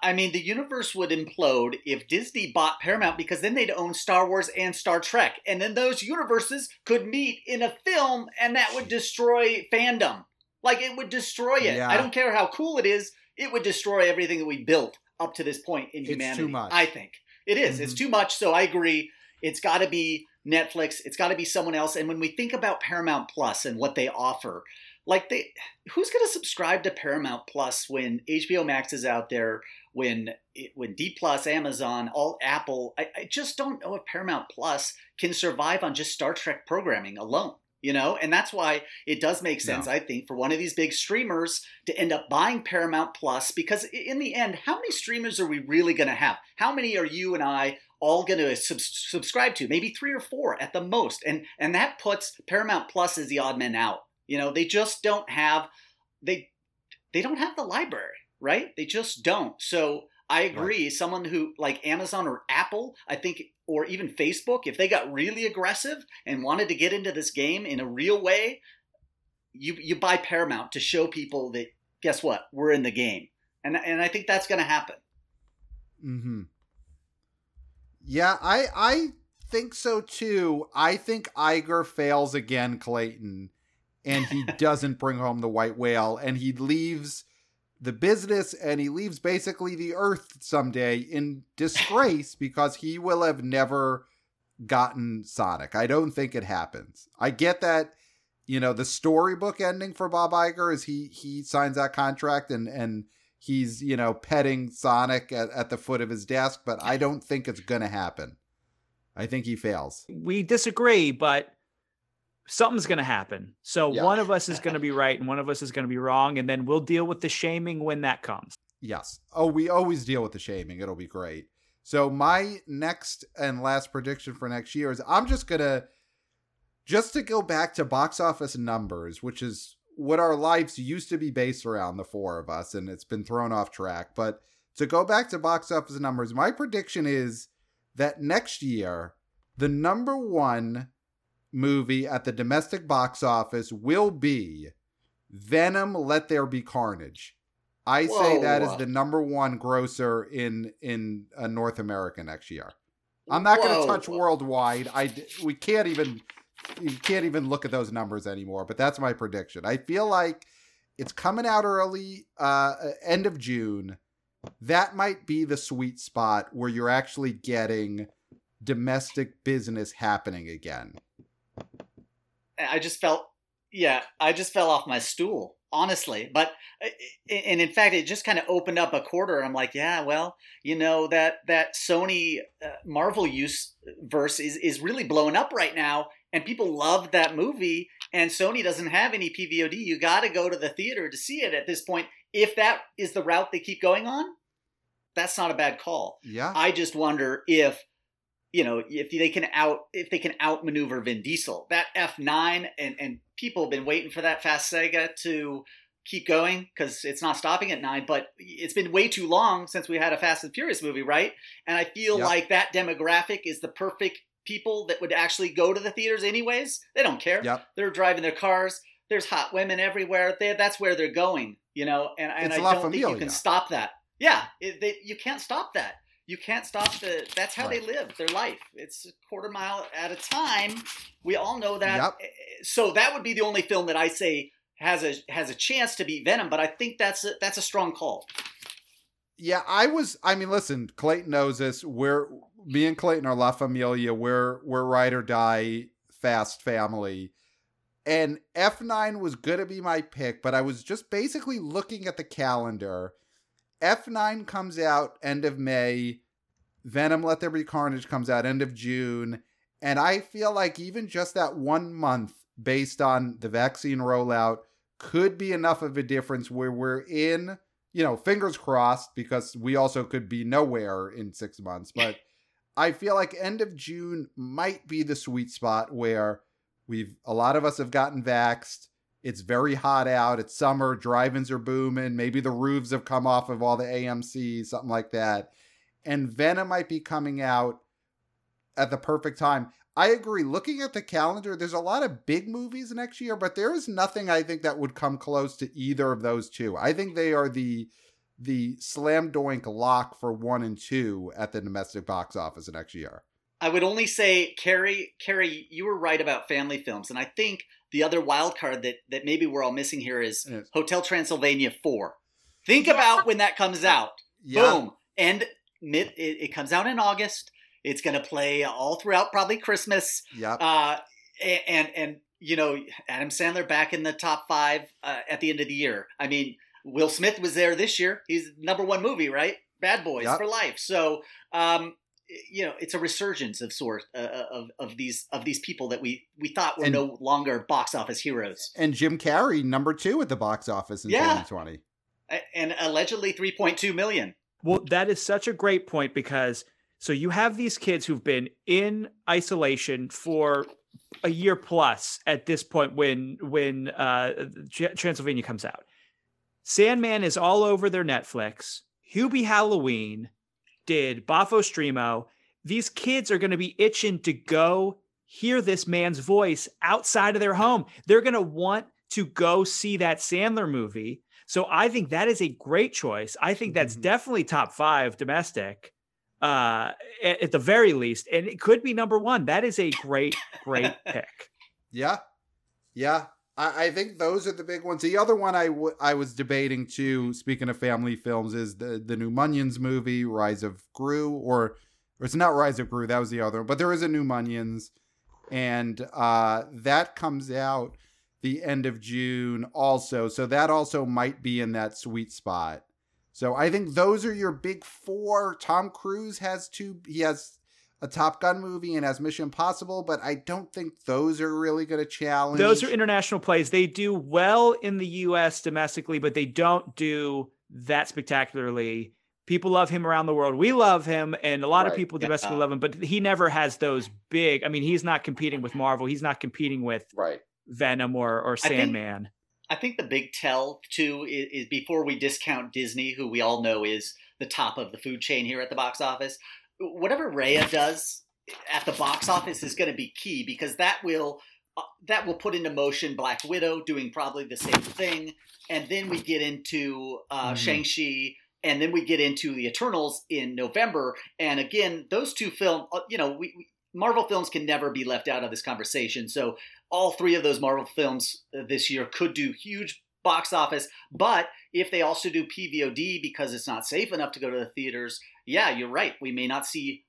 I- mean, the universe would implode if Disney bought Paramount because then they'd own Star Wars and Star Trek. And then those universes could meet in a film and that would destroy fandom. Like, it would destroy it. Yeah. I don't care how cool it is, it would destroy everything that we built up to this point in It's too humanity. much. I think. It is. It's Mhm. too much. So I agree. It's got to be Netflix. It's got to be someone else. And when we think about Paramount Plus and what they offer, like they, who's going to subscribe to Paramount Plus when HBO Max is out there, when it, when D Plus, Amazon, all Apple? I, I just don't know if Paramount Plus can survive on just Star Trek programming alone. You know, and that's why it does make sense, No. I think, for one of these big streamers to end up buying Paramount Plus because in the end, how many streamers are we really going to have? How many are you and I all going to sub- subscribe to? Maybe three or four at the most, and and that puts Paramount Plus as the odd man out. You know, they just don't have they they don't have the library, right? They just don't. So I agree. Someone who like Amazon or Apple, I think, or even Facebook, if they got really aggressive and wanted to get into this game in a real way, you you buy Paramount to show people that guess what, we're in the game, and and I think that's going to happen. Mm-hmm. Yeah, I I think so too. I think Iger fails again, Clayton, and he doesn't bring home the white whale, and he leaves the business and he leaves basically the earth someday in disgrace because he will have never gotten Sonic. I don't think it happens. I get that, you know, the storybook ending for Bob Iger is he he signs that contract and and he's you know petting Sonic at, at the foot of his desk, but I don't think it's gonna happen. I think he fails. We disagree, but something's going to happen. So Yeah. one of us is going to be right and one of us is going to be wrong. And then we'll deal with the shaming when that comes. Yes. Oh, we always deal with the shaming. It'll be great. So my next and last prediction for next year is I'm just gonna just to go back to box office numbers, which is what our lives used to be based around, the four of us, and it's been thrown off track. But to go back to box office numbers, my prediction is that next year, the number one movie at the domestic box office will be Venom Let There Be Carnage. I say that is the number one grosser in in uh, North America next year. I'm not going to touch worldwide. I we can't even you can't even look at those numbers anymore. But that's my prediction. I feel like it's coming out early, uh, end of June. That might be the sweet spot where you're actually getting domestic business happening again. I just felt, yeah, I just fell off my stool, honestly. But, uh, and in fact, it just kind of opened up a quarter. I'm like, yeah, well, you know, that, that Sony uh, Marvel use verse is, is really blowing up right now. And people love that movie. And Sony doesn't have any PVOD. You got to go to the theater to see it at this point. If that is the route they keep going on, that's not a bad call. Yeah. I just wonder if you know if they can out if they can outmaneuver Vin Diesel. That F nine and and people have been waiting for that fast saga to keep going because it's not stopping at nine. But it's been way too long since we had a Fast and Furious movie, right? And I feel Yep. like that demographic is the perfect people that would actually go to the theaters anyways. They don't care. Yep. They're driving their cars. There's hot women everywhere. They, that's where they're going, you know. And, and I don't think you can stop that. Yeah, it, they, you can't stop that. You can't stop the. That's how Right. they live their life. It's a quarter mile at a time. We all know that. Yep. Eh, eh, so that would be the only film that I say has a has a chance to beat Venom. But I think that's a, that's a strong call. Yeah, I was. I mean, listen, Clayton knows this. We're me and Clayton are La Familia. We're we're ride or die fast family. And F nine was gonna be my pick, but I was just basically looking at the calendar. F nine comes out end of May. Venom Let There Be Carnage comes out end of June. And I feel like even just that one month, based on the vaccine rollout, could be enough of a difference where we're in you know, fingers crossed because we also could be nowhere in six months. But I feel like end of June might be the sweet spot where we've a lot of us have gotten vaxxed. It's very hot out. It's summer. Drive-ins are booming. Maybe the roofs have come off of all the AMC's, something like that. And Venom might be coming out at the perfect time. I agree. Looking at the calendar, there's a lot of big movies next year, but there is nothing I think that would come close to either of those two. I think they are the the slam doink lock for one and two at the domestic box office next year. I would only say, Carrie, Carrie, you were right about family films, and I think the other wild card that that maybe we're all missing here is Yes. Hotel Transylvania Four. Think about when that comes out. Yeah. Boom, and mid it, it comes out in August. It's going to play all throughout probably Christmas. Yep. Uh, and and you know Adam Sandler back in the top five uh, at the end of the year. I mean, Will Smith was there this year. He's number one movie, right? Bad Boys Yep. for life. So um, you know, it's a resurgence of sort uh, of of these of these people that we we thought were And- no longer box office heroes, and Jim Carrey, number two at the box office in Yeah. 2020. And allegedly 3.2 million. Well, that is such a great point because so you have these kids who've been in isolation for a year plus at this point when when uh, Transylvania comes out. Sandman is all over their Netflix. Hubie Halloween did Bafo Streamo. These kids are going to be itching to go hear this man's voice outside of their home. They're going to want to go see that Sandler movie. So I think that is a great choice. I think that's Mhm. definitely top five domestic, uh, at, at the very least, and it could be number one. That is a great, great pick. Yeah, yeah. I, I think those are the big ones. The other one I, w- I was debating too. Speaking of family films, is the the new Minions movie, Rise of Gru, or or it's not Rise of Gru. That was the other, one, but there is a new Minions, and uh, that comes out the end of June also. So that also might be in that sweet spot. So I think those are your big four. Tom Cruise has two. He has a Top Gun movie and has Mission Impossible, but I don't think those are really going to challenge. Those are international plays. They do well in the U.S. domestically, but they don't do that spectacularly. People love him around the world. We love him, and a lot of Right. people Yeah. domestically love him. But he never has those big. I mean, he's not competing with Marvel. He's not competing with right. Venom or or think- Sandman. I think the big tell too is, is before we discount Disney, who we all know is the top of the food chain here at the box office. Whatever Raya does at the box office is going to be key because that will uh, that will put into motion Black Widow doing probably the same thing, and then we get into uh, mm-hmm. Shang Chi, and then we get into the Eternals in November, and again, those two films, uh, you know, we Marvel films can never be left out of this conversation. So all three of those Marvel films uh, this year could do huge box office, but if they also do PVOD because it's not safe enough to go to the theaters, yeah, you're right. We may not see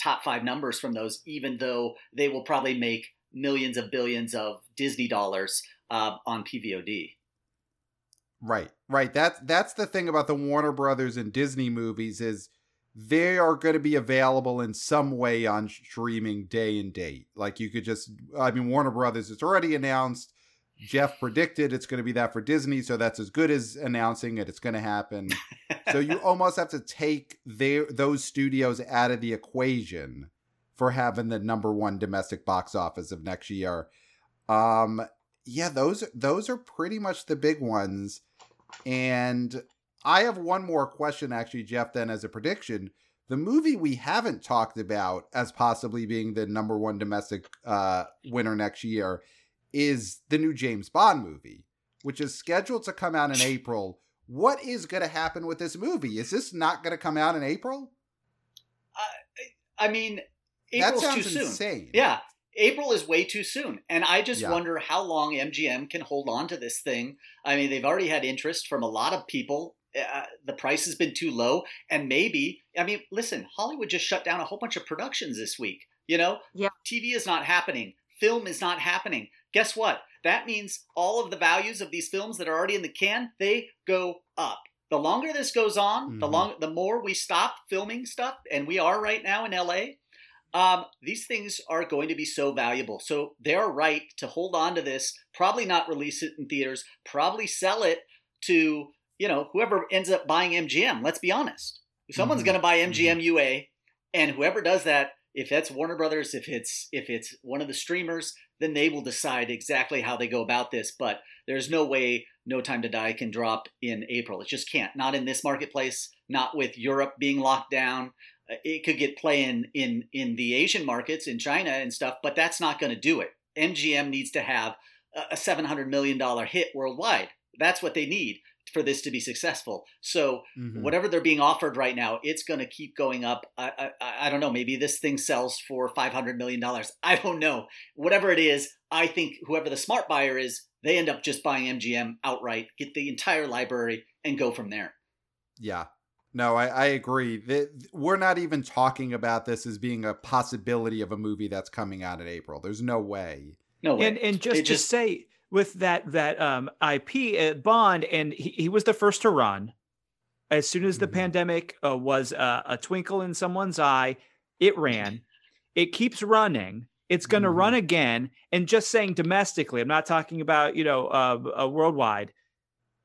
top five numbers from those, even though they will probably make millions of billions of Disney dollars uh, on PVOD. Right, right. That's that's the thing about the Warner Brothers and Disney movies is they are going to be available in some way on streaming day and date. Like you could just, I mean, Warner Brothers, it's already announced. Jeff predicted it's going to be that for Disney, so that's as good as announcing it. It's going to happen. so you almost have to take their those studios out of the equation for having the number one domestic box office of next year. Um, yeah, those those are pretty much the big ones. And I have one more question, actually, Jeff, then as a prediction. The movie we haven't talked about as possibly being the number one domestic uh, winner next year is the new James Bond movie, which is scheduled to come out in April. What is going to happen with this movie? Is this not going to come out in April? Uh, I mean, April's that sounds too soon. Insane. Yeah, April is way too soon. And I just yeah. wonder how long MGM can hold on to this thing. I mean, they've already had interest from a lot of people uh, the price has been too low and maybe i mean listen hollywood just shut down a whole bunch of productions this week you know? Yeah. Tv is not happening. Film is not happening. Guess what? That means all of the values of these films that are already in the can they go up. The longer this goes on mm-hmm. the long the more we stop filming stuff and we are right now in la um, these things are going to be so valuable. So they're right to hold on to this, probably not release it in theaters, probably sell it to you know, whoever ends up buying MGM, let's be honest. Someone's mm-hmm. going to buy MGM mm-hmm. UA, and whoever does that, if that's Warner Brothers, if it's if it's one of the streamers, then they will decide exactly how they go about this. But there's no way No Time to Die can drop in April. It just can't. Not in this marketplace. Not with Europe being locked down. Uh, it could get play in in in the Asian markets, in China and stuff, but that's not going to do it. MGM needs to have a 700 million dollar hit worldwide. That's what they need for this to be successful. So mm-hmm. whatever they're being offered right now, it's going to keep going up. I, I, I don't know. Maybe this thing sells for five hundred million dollars. I don't know. Whatever it is, I think whoever the smart buyer is, they end up just buying MGM outright, get the entire library, and go from there. Yeah. No, I, I agree. We're not even talking about this as being a possibility of a movie that's coming out in April. There's no way. No way. And and just, just to say with that that um, IP uh, Bond, and he, he was the first to run. As soon as the mm-hmm. pandemic uh, was uh, a twinkle in someone's eye, it ran. It keeps running. It's going to mm-hmm. run again. And just saying domestically, I'm not talking about you know uh, worldwide.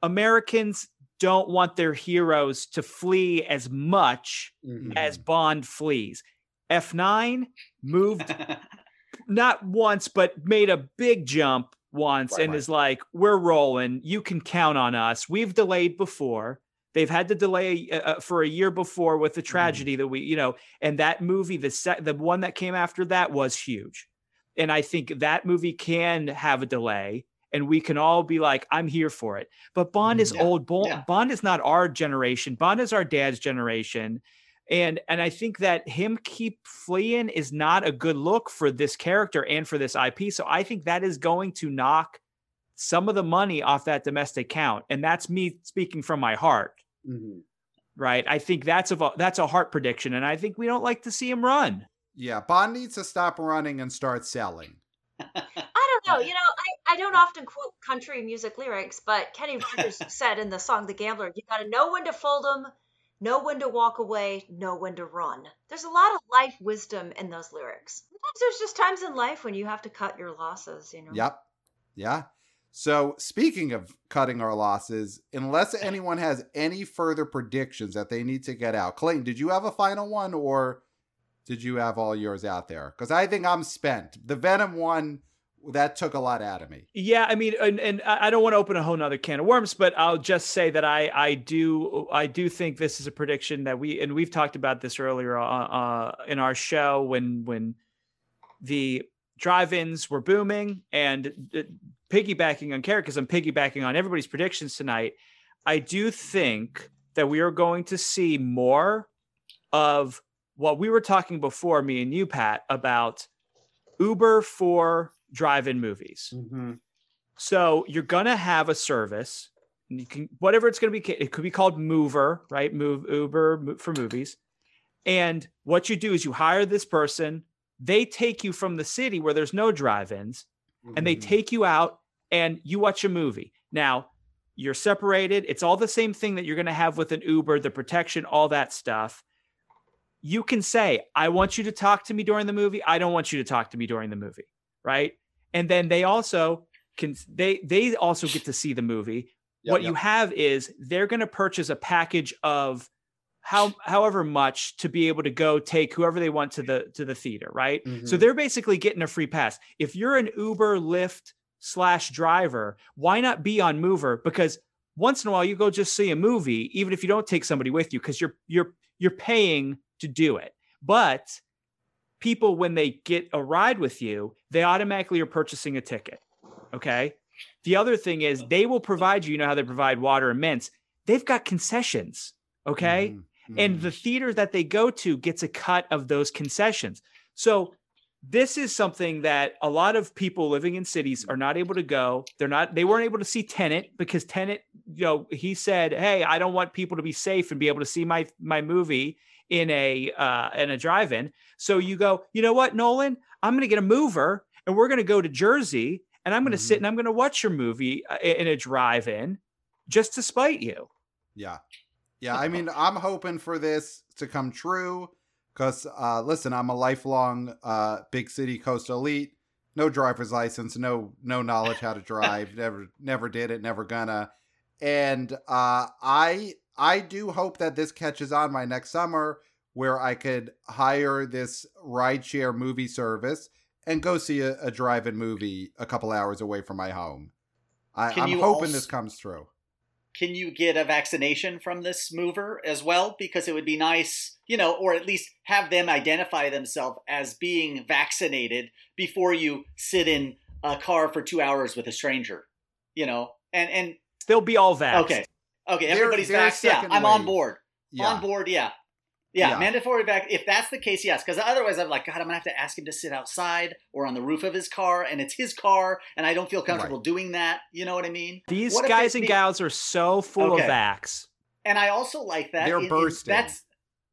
Americans don't want their heroes to flee as much mm-hmm. as Bond flees. F9 moved not once, but made a big jump once right, and right. is like, "We're rolling. You can count on us. We've delayed before. They've had to delay uh, uh for a year before with the mm-hmm. tragedy mm. that we, you know, and that movie, the set, the one that came after that was huge, and I think that movie can have a delay." And we can all be like, I'm here for it. But Bond mm-hmm. is yeah. old. Bond, yeah. Bond is not our generation. Bond is our dad's generation and and I think that him keep fleeing is not a good look for this character and for this IP. So I think that is going to knock some of the money off that domestic count, and that's me speaking from my heart. Mm-hmm. Right? I think that's a that's a heart prediction, and I think we don't like to see him run. Yeah, Bond needs to stop running and start selling. I don't know. You know, I, I don't often quote country music lyrics, but Kenny Rogers said in the song "The Gambler," you got to know when to fold them know when to walk away, know when to run. There's a lot of life wisdom in those lyrics. Sometimes there's just times in life when you have to cut your losses, you know. Yep. Yeah. So, speaking of cutting our losses, unless anyone has any further predictions that they need to get out, Clayton, did you have a final one or did you have all yours out there? Because I think I'm spent. The Venom one that took a lot out of me. Yeah, I mean, and, and I don't want to open a whole nother can of worms, but I'll just say that I I do I do think this is a prediction that we and we've talked about this earlier uh, uh, in our show when when the drive-ins were booming and uh, piggybacking on Carrie because I'm piggybacking on everybody's predictions tonight. I do think that we are going to see more of what we were talking before, me and you, Pat, about Uber for drive-in movies. Mm-hmm. So you're gonna have a service, you can whatever it's gonna be. It could be called Mover, right? Move Uber for movies. And what you do is you hire this person. They take you from the city where there's no drive-ins, mm-hmm. and they mm-hmm. take you out and you watch a movie. Now you're separated. It's all the same thing that you're gonna have with an Uber, the protection, all that stuff you can say, I want you to talk to me during the movie. I don't want you to talk to me during the movie. Right. And then they also can, they, they also get to see the movie. Yep, what yep. you have is they're going to purchase a package of how, however much to be able to go take whoever they want to the, to the theater. Right. Mm-hmm. So they're basically getting a free pass. If you're an Uber, Lyft slash driver, why not be on Mover? Because once in a while you go just see a movie, even if you don't take somebody with you, because you're, you're, you're paying to do it. But people, when they get a ride with you, they automatically are purchasing a ticket. Okay. The other thing is they will provide you, you know how they provide water and mints. They've got concessions. Okay. Mm-hmm. And mm-hmm. the theater that they go to gets a cut of those concessions. So this is something that a lot of people living in cities are not able to go. They're not, they weren't able to see Tenet because Tenet, you know, he said, Hey, I don't want people to be safe and be able to see my my movie in a uh, in a drive-in. So you go, you know what, Nolan, I'm going to get a mover and we're going to go to Jersey and I'm going to mm-hmm. sit and I'm going to watch your movie uh, in a drive-in just to spite you. Yeah. Yeah, I mean, I'm hoping for this to come true because, uh, listen, I'm a lifelong uh, big city coast elite. No driver's license, no no knowledge how to drive. never never did it, never gonna. And uh, I I do hope that this catches on my next summer where I could hire this rideshare movie service and go see a, a drive-in movie a couple hours away from my home. I, am hoping also, this comes through. Can you get a vaccination from this mover as well? Because it would be nice, you know, or at least have them identify themselves as being vaccinated before you sit in a car for two hours with a stranger, you know, and and they'll be all vaxxed. Okay, Okay, everybody's back. Yeah, I'm on board. Yeah. On board, yeah. yeah. yeah. mandatory back. If that's the case, yes. Because otherwise, I'm like, God, I'm gonna have to ask him to sit outside or on the roof of his car, and it's his car, and I don't feel comfortable right. doing that. You know what I mean? These what guys and be... gals are so full okay. of vax. And I also like that. They're in, bursting. In, that's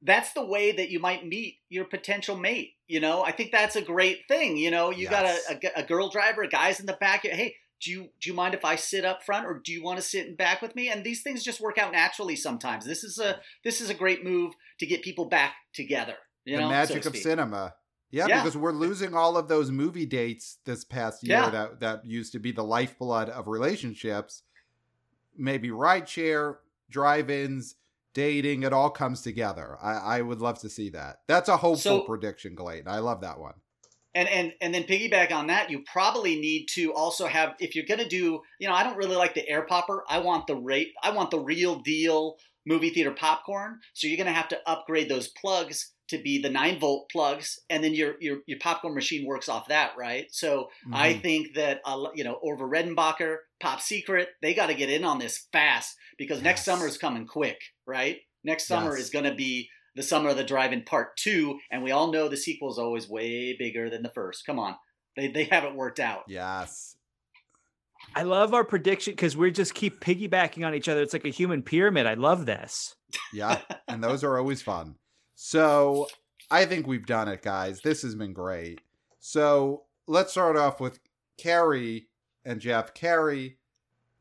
that's the way that you might meet your potential mate. You know, I think that's a great thing. You know, you yes. got a, a, a girl driver, a guy's in the back. Hey, do you do you mind if I sit up front or do you want to sit in back with me? And these things just work out naturally sometimes. This is a this is a great move to get people back together. the know, magic so of cinema. Yeah, yeah, because we're losing all of those movie dates this past year yeah. that that used to be the lifeblood of relationships. Maybe ride share, drive-ins, dating, it all comes together. I, I would love to see that. That's a hopeful so, prediction, Clayton. I love that one and and and then piggyback on that you probably need to also have if you're going to do you know i don't really like the air popper i want the rate i want the real deal movie theater popcorn so you're going to have to upgrade those plugs to be the 9 volt plugs and then your your, your popcorn machine works off that right so mm-hmm. i think that uh, you know orville redenbacher pop secret they got to get in on this fast because yes. next summer is coming quick right next summer yes. is going to be the Summer of the Drive-In Part Two, and we all know the sequel is always way bigger than the first. Come on, they they haven't worked out. Yes. I love our prediction because we just keep piggybacking on each other. It's like a human pyramid. I love this. Yeah, and those are always fun. So I think we've done it, guys. This has been great. So let's start off with Carrie and Jeff. Carrie,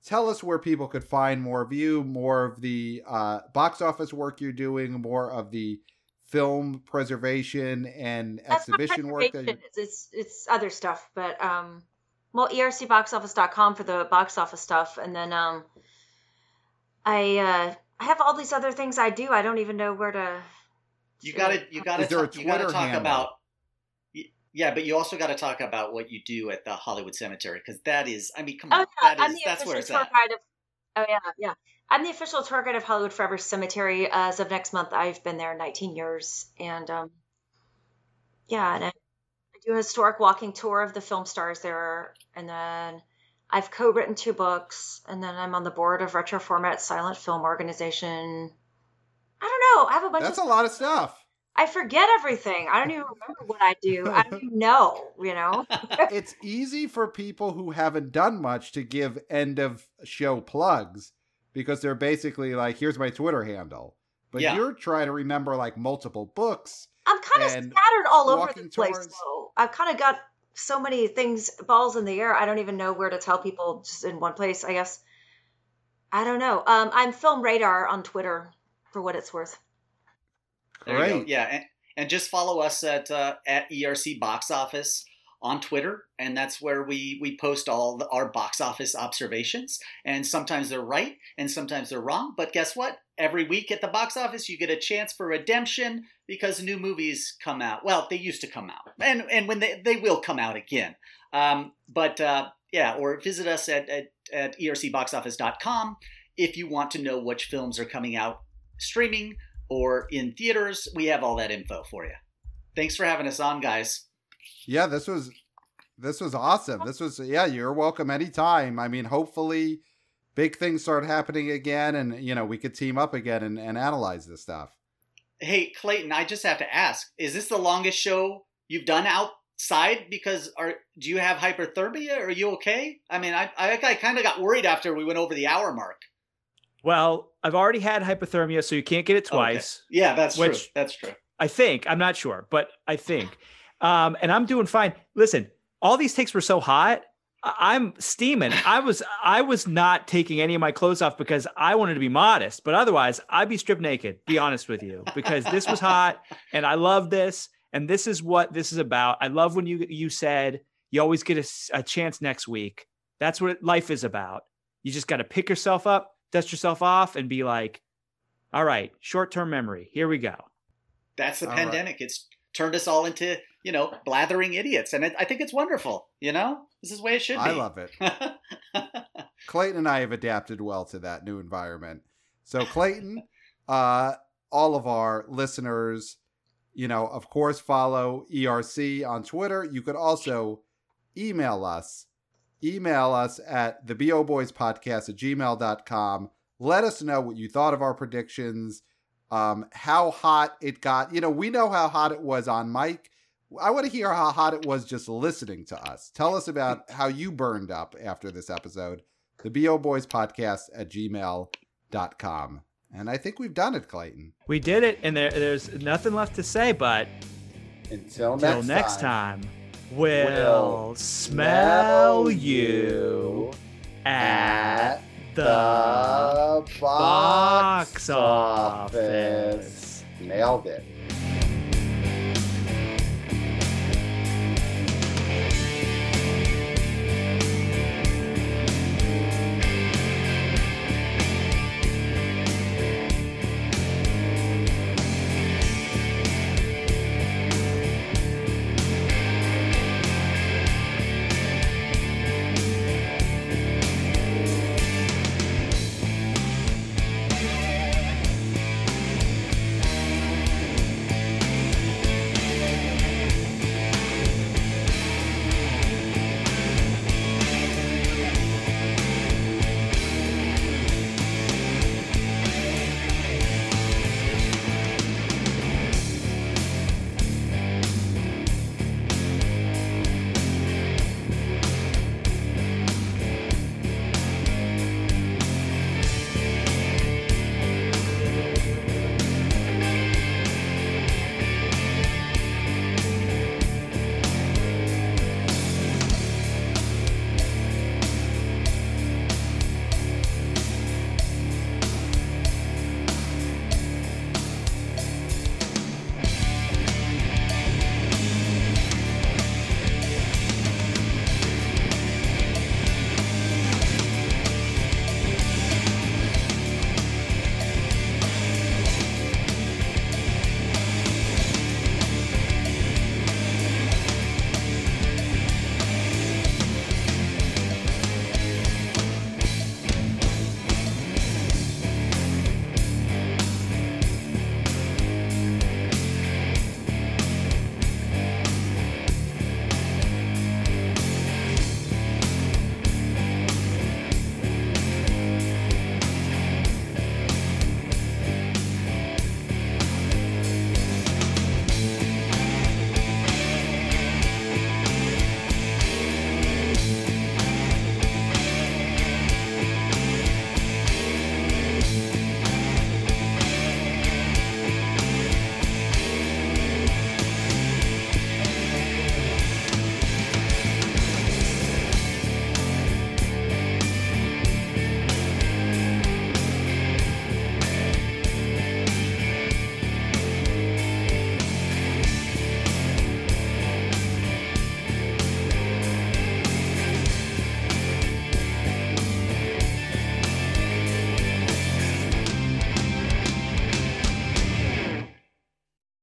tell us where people could find more of you, more of the uh, box office work you're doing, more of the film preservation and That's exhibition work. That it's, it's, it's other stuff, but um, well, ercboxoffice.com for the box office stuff, and then um, I uh, I have all these other things I do. I don't even know where to. You got to you got to you got to talk handle? about Yeah, but you also got to talk about what you do at the Hollywood Cemetery because that is, I mean, come Oh on, yeah, that I'm is the that's where official it's at. of. Oh yeah, yeah. I'm the official tour guide of Hollywood Forever Cemetery. As of next month, I've been there 19 years, and um, yeah, and I, I do a historic walking tour of the film stars there, and then I've co-written two books, and then I'm on the board of Retroformat Silent Film Organization. I don't know. I have a bunch That's of. a lot of stuff. I forget everything. I don't even remember what I do. I don't even know. You know. it's easy for people who haven't done much to give end of show plugs because they're basically like, here's my Twitter handle. But Yeah. you're trying to remember like multiple books. I'm kind of scattered all over the place, tours. though. I've kind of got so many things, balls in the air. I don't even know where to tell people just in one place, I guess. I don't know. Um, I'm Film Radar on Twitter for what it's worth. There. Great. Yeah, and, and just follow us at uh, at ERC Box Office on Twitter, and that's where we we post all the, our box office observations. And sometimes they're right, and sometimes they're wrong. But guess what? Every week at the box office, you get a chance for redemption because new movies come out. Well, they used to come out, and and when they they will come out again. Um, but uh, yeah, or visit us at at, at ercboxoffice.com if you want to know which films are coming out streaming or in theaters. We have all that info for you. Thanks for having us on, guys. Yeah, this was this was awesome. This was yeah, you're welcome anytime. I mean, hopefully big things start happening again and you know, we could team up again and, and analyze this stuff. Hey, Clayton, I just have to ask: Is this the longest show you've done outside? Because are do you have hyperthermia? Are you okay? I mean, I I, I kind of got worried after we went over the hour mark. Well, I've already had hypothermia, so you can't get it Okay. twice. Yeah, that's true. That's true. I think. I'm not sure, but I think. Um, and I'm doing fine. Listen, all these takes were so hot. I'm steaming. I was I was not taking any of my clothes off because I wanted to be modest, but otherwise I'd be stripped naked, be honest with you, because this was hot and I love this and this is what this is about. I love when you you said you always get a chance next week. That's what life is about. You just got to pick yourself up, dust yourself off and be like, "All right, short-term memory. Here we go." That's the All right. pandemic. It's turned us all into you know blathering idiots, and it, I think it's wonderful. You know, this is the way it should be. I love it. Clayton and I have adapted well to that new environment. So Clayton, uh, all of our listeners, you know, of course, follow ERC on Twitter. You could also email us. Email us at the BO Boys Podcast at gmail.com. Let us know what you thought of our predictions, um, how hot it got. You know, we know how hot it was on mic. I want to hear how hot it was just listening to us. Tell us about how you burned up after this episode. The BO Boys Podcast at gmail.com. And I think we've done it, Clayton. We did it, and there, there's nothing left to say but Until till next time, we'll, smell you at the box office. Nailed it.